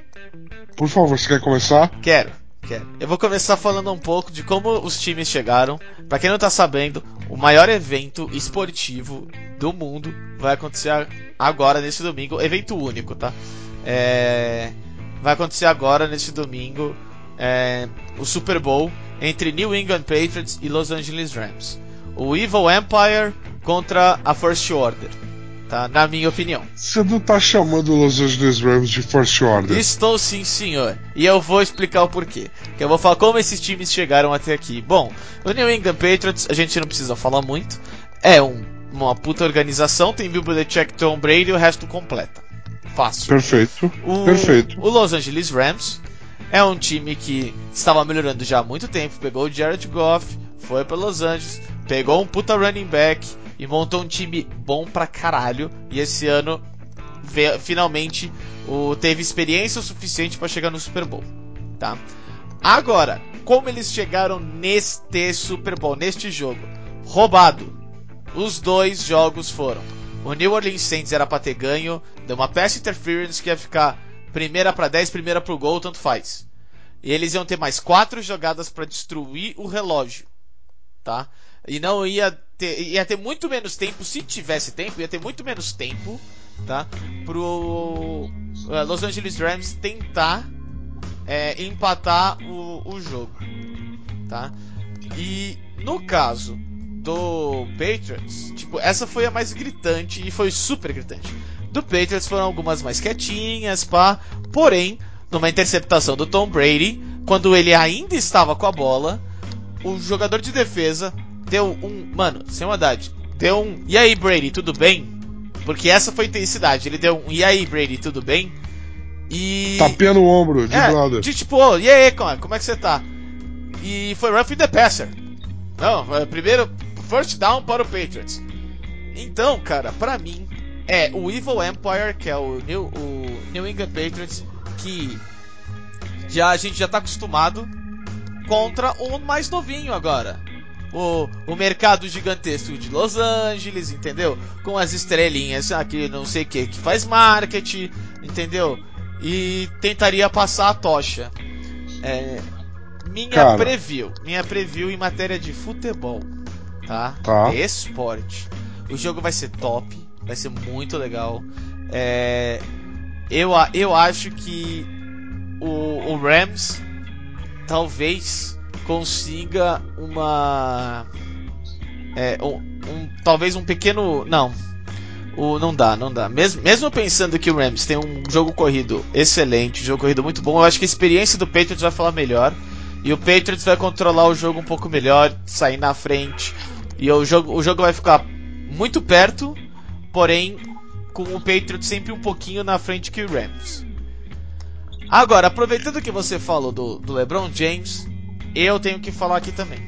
por favor, você quer começar? Quero, quero. Eu vou começar falando um pouco de como os times chegaram. Pra quem não tá sabendo, o maior evento esportivo do mundo vai acontecer agora nesse domingo. Evento único, tá? É, Vai acontecer agora nesse domingo é, o Super Bowl entre New England Patriots e Los Angeles Rams. O Evil Empire contra a First Order, tá? Na minha opinião. Você não tá chamando os Los Angeles Rams de First Order. Estou sim, senhor. E eu vou explicar o porquê. Que eu vou falar como esses times chegaram até aqui. Bom, o New England Patriots, a gente não precisa falar muito. É um- uma puta organização, tem Bill Belichick, Tom Brady e o resto completa. Fácil. Perfeito. O, Perfeito. o Los Angeles Rams é um time que estava melhorando já há muito tempo. Pegou o Jared Goff, foi para Los Angeles, pegou um puta running back e montou um time bom pra caralho. E esse ano finalmente o, teve experiência o suficiente para chegar no Super Bowl, tá? Agora, como eles chegaram neste Super Bowl, neste jogo? Roubado. Os dois jogos foram. O New Orleans Saints era pra ter ganho, deu uma pass interference que ia ficar primeira pra 10, primeira pro gol, tanto faz. E eles iam ter mais quatro jogadas pra destruir o relógio, tá? E não ia ter, ia ter muito menos tempo, se tivesse tempo, ia ter muito menos tempo, tá? Pro eh, Los Angeles Rams tentar eh, empatar o, o jogo, tá? E no caso do Patriots, tipo, essa foi a mais gritante e foi super gritante. Do Patriots foram algumas mais quietinhas, pá. Porém, numa interceptação do Tom Brady, quando ele ainda estava com a bola, o jogador de defesa deu um. Mano, sem maldade. Deu um. E aí, Brady, tudo bem? Porque essa foi a intensidade. Ele deu um. E aí, Brady, tudo bem? E. Tapinha no ombro, de É, brother. de tipo, ô, e aí, como, como é que você tá? E foi roughing the passer. Não, é, primeiro, first down para o Patriots. Então, cara, pra mim, é o Evil Empire, que é o New, o New England Patriots que já a gente já tá acostumado contra um mais novinho agora. O, o mercado gigantesco de Los Angeles, entendeu? Com as estrelinhas aqui, não sei o que, que faz marketing, entendeu? E tentaria passar a tocha. É, minha Cara. preview, minha preview em matéria de futebol, tá? Tá. Esporte. O jogo vai ser top, vai ser muito legal. É, eu, eu acho que o, o Rams talvez consiga uma. É, um, um- talvez um pequeno. Não. O, não dá, não dá. Mesmo, mesmo pensando que o Rams tem um jogo corrido excelente, um jogo corrido muito bom, eu acho que a experiência do Patriots vai falar melhor. E o Patriots vai controlar o jogo um pouco melhor, sair na frente. E o jogo, o jogo vai ficar muito perto, porém com o Patriots sempre um pouquinho na frente que o Rams. Agora, aproveitando que você falou do, do LeBron James, eu tenho que falar aqui também.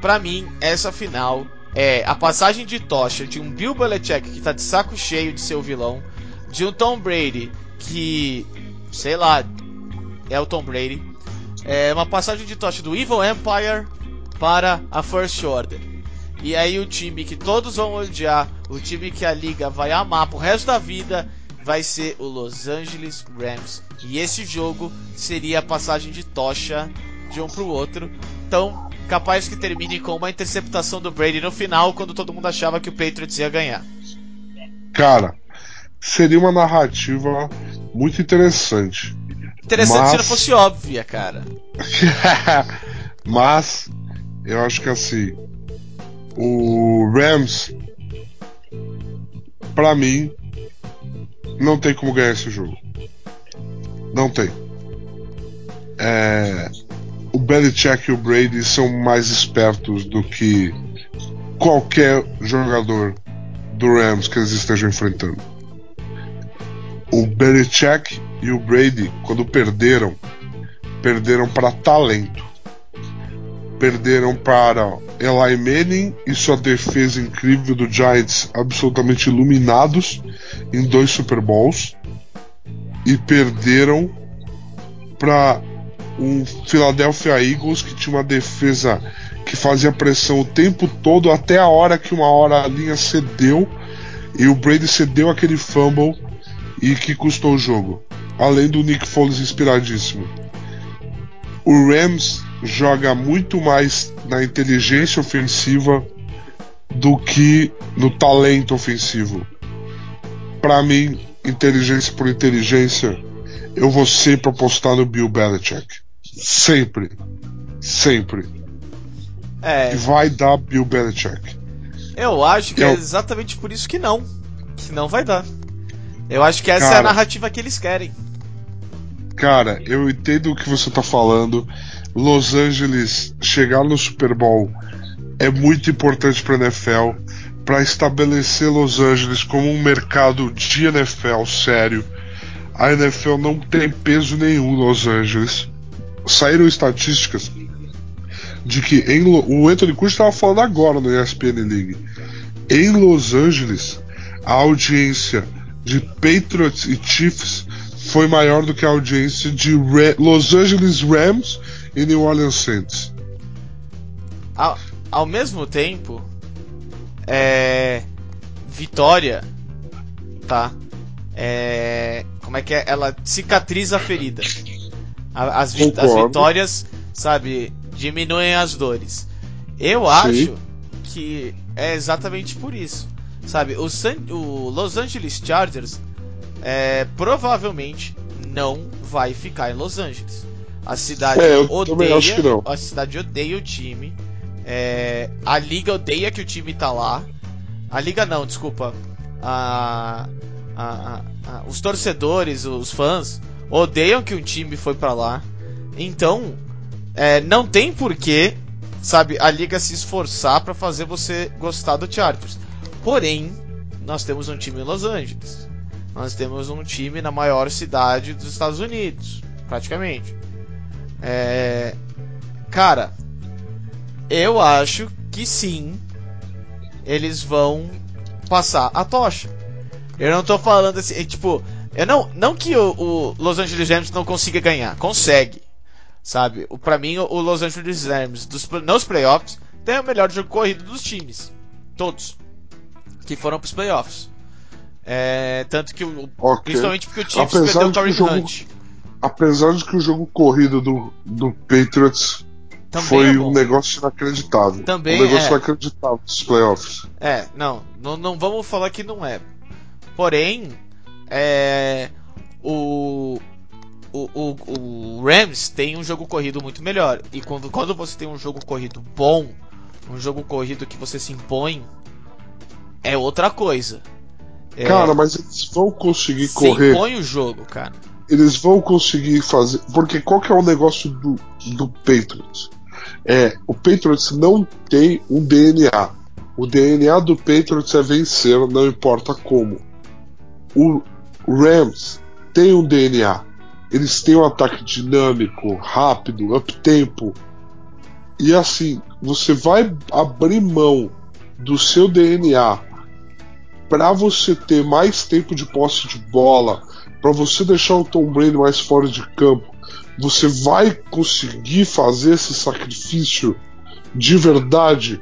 Pra mim, essa final é a passagem de tocha de um Bill Belichick que tá de saco cheio de ser o vilão, de um Tom Brady que, sei lá, é o Tom Brady. É uma passagem de tocha do Evil Empire para a First Order. E aí o time que todos vão odiar, o time que a liga vai amar pro resto da vida, vai ser o Los Angeles Rams. E esse jogo seria a passagem de tocha de um pro outro. Então, capaz que termine com uma interceptação do Brady no final, quando todo mundo achava que o Patriots ia ganhar. Cara, seria uma narrativa muito interessante. Interessante Mas- se não fosse óbvia, cara. [LAUGHS] Mas eu acho que assim, o Rams, pra mim, não tem como ganhar esse jogo. Não tem. É, o Belichick e o Brady são mais espertos do que qualquer jogador do Rams que eles estejam enfrentando. O Belichick e o Brady, quando perderam, perderam para talento. Perderam para Eli Manning e sua defesa incrível do Giants, absolutamente iluminados em dois Super Bowls. E perderam para um Philadelphia Eagles que tinha uma defesa que fazia pressão o tempo todo até a hora que uma hora a linha cedeu e o Brady cedeu aquele fumble e que custou o jogo. Além do Nick Foles inspiradíssimo. O Rams joga muito mais na inteligência ofensiva do que no talento ofensivo. Para mim, inteligência por inteligência, eu vou sempre apostar no Bill Belichick. Sempre. Sempre. É, E vai dar Bill Belichick. eu acho que é Eu- exatamente por isso que não. Que não vai dar. Eu acho que essa é a Cara. narrativa que eles querem. Cara, eu entendo o que você tá falando. Los Angeles chegar no Super Bowl é muito importante para NFL, para estabelecer Los Angeles como um mercado de NFL sério. A NFL não tem peso nenhum em Los Angeles. Saíram estatísticas de que em Lo- o Anthony Curtis estava falando agora no ESPN League. Em Los Angeles, a audiência de Patriots e Chiefs foi maior do que a audiência de Los Angeles Rams e New Orleans Saints. Ao, ao mesmo tempo, é. Vitória, tá? É. Como é que é? Ela cicatriza a ferida. As, vi- as vitórias, sabe, diminuem as dores. Eu Sim. acho que é exatamente por isso. Sabe, o, San- o Los Angeles Chargers é, provavelmente não vai ficar em Los Angeles. A cidade É, odeia, a cidade odeia o time. É, a liga odeia que o time tá lá. A liga não, desculpa. A, a- a- os torcedores, os fãs odeiam que o time foi pra lá. Então, é, não tem porquê, sabe, a liga se esforçar pra fazer você gostar do Chargers. Porém, nós temos um time em Los Angeles. Nós temos um time na maior cidade dos Estados Unidos, praticamente. É, cara, eu acho que sim, eles vão passar a tocha. Eu não tô falando assim, é, tipo, Eu não, não que o, o Los Angeles Rams não consiga ganhar, consegue. Sabe? O, pra mim, o Los Angeles Rams dos, nos playoffs tem o melhor jogo corrido dos times. Todos. Que foram pros playoffs. É, tanto que o. Ok. Principalmente porque o Chiefs Apesar perdeu o Kareem jogo- Hunt. Apesar de que o jogo corrido do, do Patriots Também foi é um negócio inacreditável. Também um negócio é. inacreditável dos playoffs. É, não, não, não vamos falar que não é. Porém, é, o, o, o, o Rams tem um jogo corrido muito melhor. E quando, quando você tem um jogo corrido bom, um jogo corrido que você se impõe, é outra coisa. É, Cara, mas eles vão conseguir se correr. impõe o jogo, cara. Eles vão conseguir fazer. Porque qual que é o negócio do, do Patriots? É, o Patriots não tem um DNA. O DNA do Patriots é vencer, não importa como. O Rams tem um DNA. Eles têm um ataque dinâmico, rápido, up-tempo. E assim, você vai abrir mão do seu DNA para você ter mais tempo de posse de bola, para você deixar o Tom Brady mais fora de campo, você vai conseguir fazer esse sacrifício de verdade?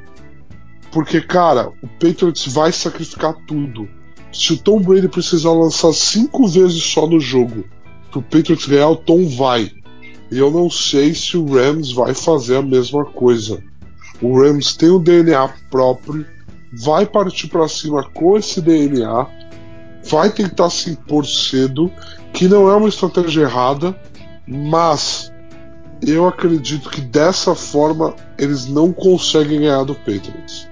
Porque, cara, o Patriots vai sacrificar tudo. Se o Tom Brady precisar lançar cinco vezes só no jogo pro Patriots ganhar, o Tom vai. E eu não sei se o Rams vai fazer a mesma coisa. O Rams tem um DNA próprio, vai partir para cima com esse DNA, vai tentar se impor cedo, que não é uma estratégia errada, mas eu acredito que dessa forma eles não conseguem ganhar do Patriots.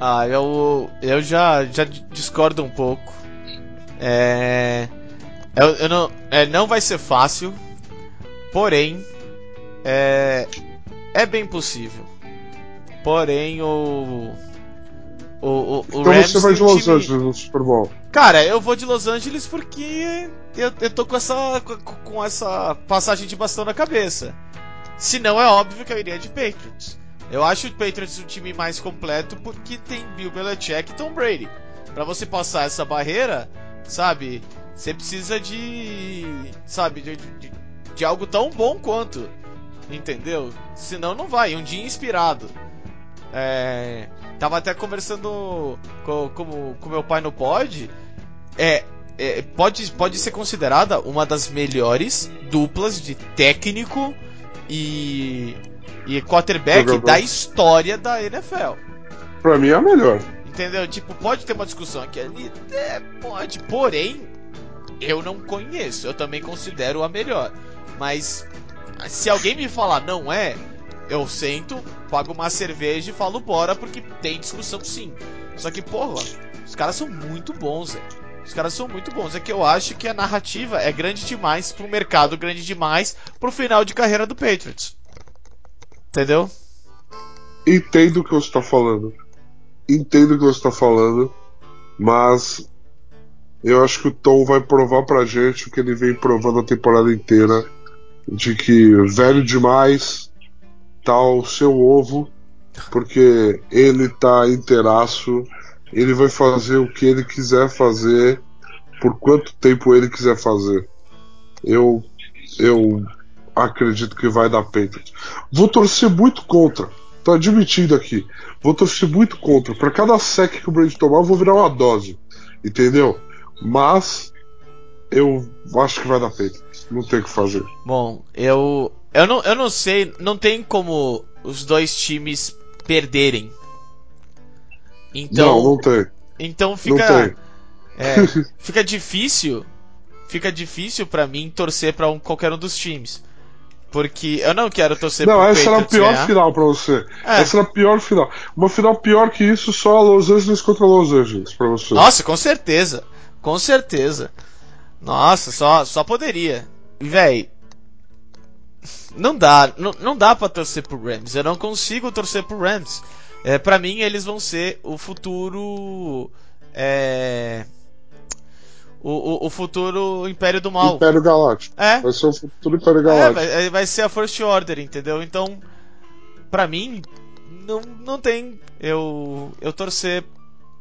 Ah, eu, eu já, já discordo um pouco. É, eu, eu não, é, não vai ser fácil, porém, é, é bem possível. Porém, o. O, o, o Então Rams você vai de Los time- Angeles no Super Bowl. Cara, eu vou de Los Angeles porque eu, eu tô com essa, com- essa passagem de bastão na cabeça. Se não, é óbvio que eu iria de Patriots. Eu acho o Patriots o time mais completo porque tem Bill Belichick e Tom Brady. Pra você passar essa barreira, sabe, você precisa de, sabe, de, de, de algo tão bom quanto, entendeu? Senão não vai, um dia inspirado. É, tava até conversando com, com, com meu pai no pod. É, é, pode, pode ser considerada uma das melhores duplas de técnico e, e quarterback Jogador. da história da NFL. Pra mim é a melhor. Entendeu? Tipo, pode ter uma discussão aqui ali, é, pode, porém, eu não conheço, eu também considero a melhor. Mas se alguém me falar não é, eu sento, pago uma cerveja e falo bora, porque tem discussão sim. Só que, porra, os caras são muito bons, Zé. Os caras são muito bons. É que eu acho que a narrativa é grande demais pro mercado, grande demais pro final de carreira do Patriots. Entendeu? Entendo o que você está falando. Entendo o que você está falando. Mas eu acho que o Tom vai provar pra gente o que ele vem provando a temporada inteira. De que velho demais tá o seu ovo. Porque ele tá inteiraço. Ele vai fazer o que ele quiser fazer. Por quanto tempo ele quiser fazer. Eu. Eu acredito que vai dar Patriots. Vou torcer muito contra. Tô admitindo aqui. Vou torcer muito contra. Pra cada sec que o Brady tomar, eu vou virar uma dose. Entendeu? Mas eu acho que vai dar Patriots. Não tem o que fazer. Bom, eu eu não, eu não sei, não tem como os dois times perderem. Então, não, não tem. então fica tem. é, [LAUGHS] fica difícil, fica difícil pra mim torcer pra um, qualquer um dos times. Porque eu não quero torcer Não, essa era a pior ganhar. final pra você. É. Essa era a pior final. Uma final pior que isso, só Los Angeles contra Los Angeles pra você. Nossa, com certeza. Com certeza. Nossa, só, só poderia. E, véi. Não dá. Não, não dá pra torcer pro Rams. Eu não consigo torcer pro Rams. É, pra mim, eles vão ser o futuro. É. O, o, o futuro Império do Mal. Império Galáctico. É. Vai ser o futuro Império É, Galáctico. vai, vai ser a First Order, entendeu? Então, pra mim, não, não tem eu, eu torcer,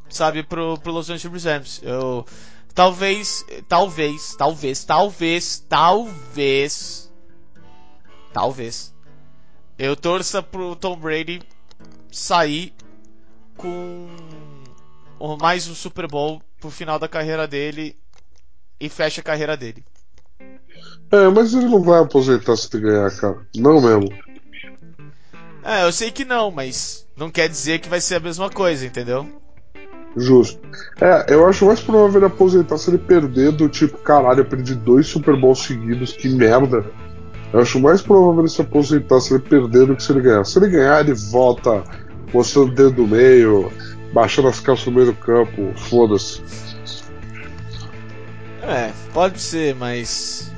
sabe, pro, pro Los Angeles Rams. Eu talvez, talvez, talvez, talvez, talvez, talvez, eu torça pro Tom Brady sair com mais um Super Bowl pro final da carreira dele e fecha a carreira dele. É, mas ele não vai aposentar se ele ganhar, cara. Não mesmo. É, eu sei que não, mas não quer dizer que vai ser a mesma coisa, entendeu? Justo. É, eu acho mais provável ele aposentar se ele perder do tipo, caralho, eu perdi dois Super Bowls seguidos, que merda. Eu acho mais provável ele se aposentar se ele perder do que se ele ganhar. Se ele ganhar, ele volta mostrando o dedo do meio, baixando as calças no meio do campo, foda-se. É, pode ser, mas.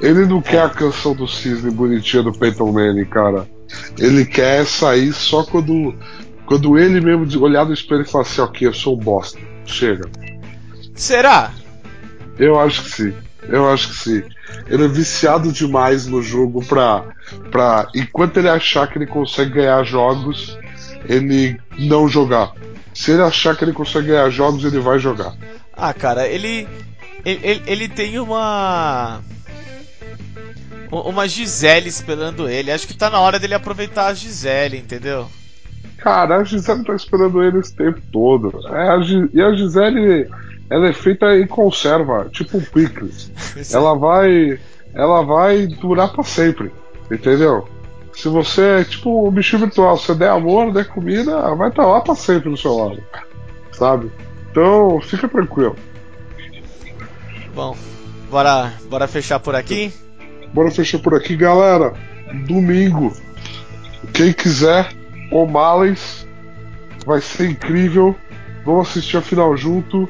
Ele não quer a canção do cisne bonitinha do Peyton Manning, cara. Ele quer sair só quando, quando ele mesmo olhar no espelho e falar assim: ok, eu sou um bosta. Chega. Será? Eu acho que sim. Eu acho que sim. Ele é viciado demais no jogo pra, pra. Enquanto ele achar que ele consegue ganhar jogos, ele não jogar. Se ele achar que ele consegue ganhar jogos, ele vai jogar. Ah, cara, ele. Ele, ele tem uma. Uma Gisele esperando ele. Acho que tá na hora dele aproveitar a Gisele, entendeu? Cara, a Gisele tá esperando ele esse tempo todo. É, a, e a Gisele, ela é feita em conserva, tipo um picles. ela vai. Ela vai durar para sempre. Entendeu? Se você é tipo um bichinho virtual, se der amor, der comida, vai estar tá lá pra sempre do seu lado. Sabe? Então, fica tranquilo. Bom, bora, bora fechar por aqui? Bora fechar por aqui, galera. Domingo. Quem quiser, o Males vai ser incrível. Vamos assistir a final junto.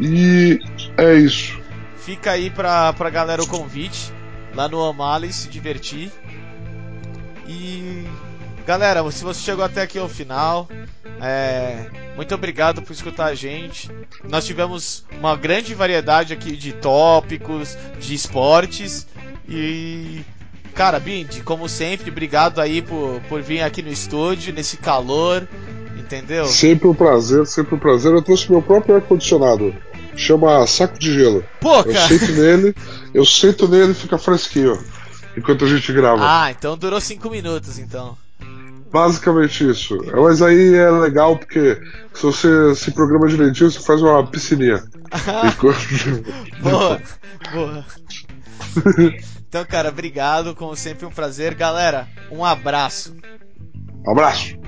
E é isso. Fica aí pra, pra galera o convite. Lá no O'Malley se divertir. E galera, se você chegou até aqui ao final, é, muito obrigado por escutar a gente. Nós tivemos uma grande variedade aqui de tópicos, de esportes e cara, Bindi, como sempre, obrigado aí por, por vir aqui no estúdio nesse calor, entendeu? Sempre um prazer, sempre um prazer. Eu trouxe meu próprio ar condicionado. Chama saco de gelo. Pô, eu sento nele, eu sento nele e fica fresquinho enquanto a gente grava. Ah, então durou cinco minutos, então. Basicamente isso. Mas aí é legal porque se você se programa direitinho, você faz uma piscininha. [LAUGHS] boa, [LAUGHS] boa. Então, cara, obrigado. Como sempre, um prazer. Galera, um abraço. Um abraço.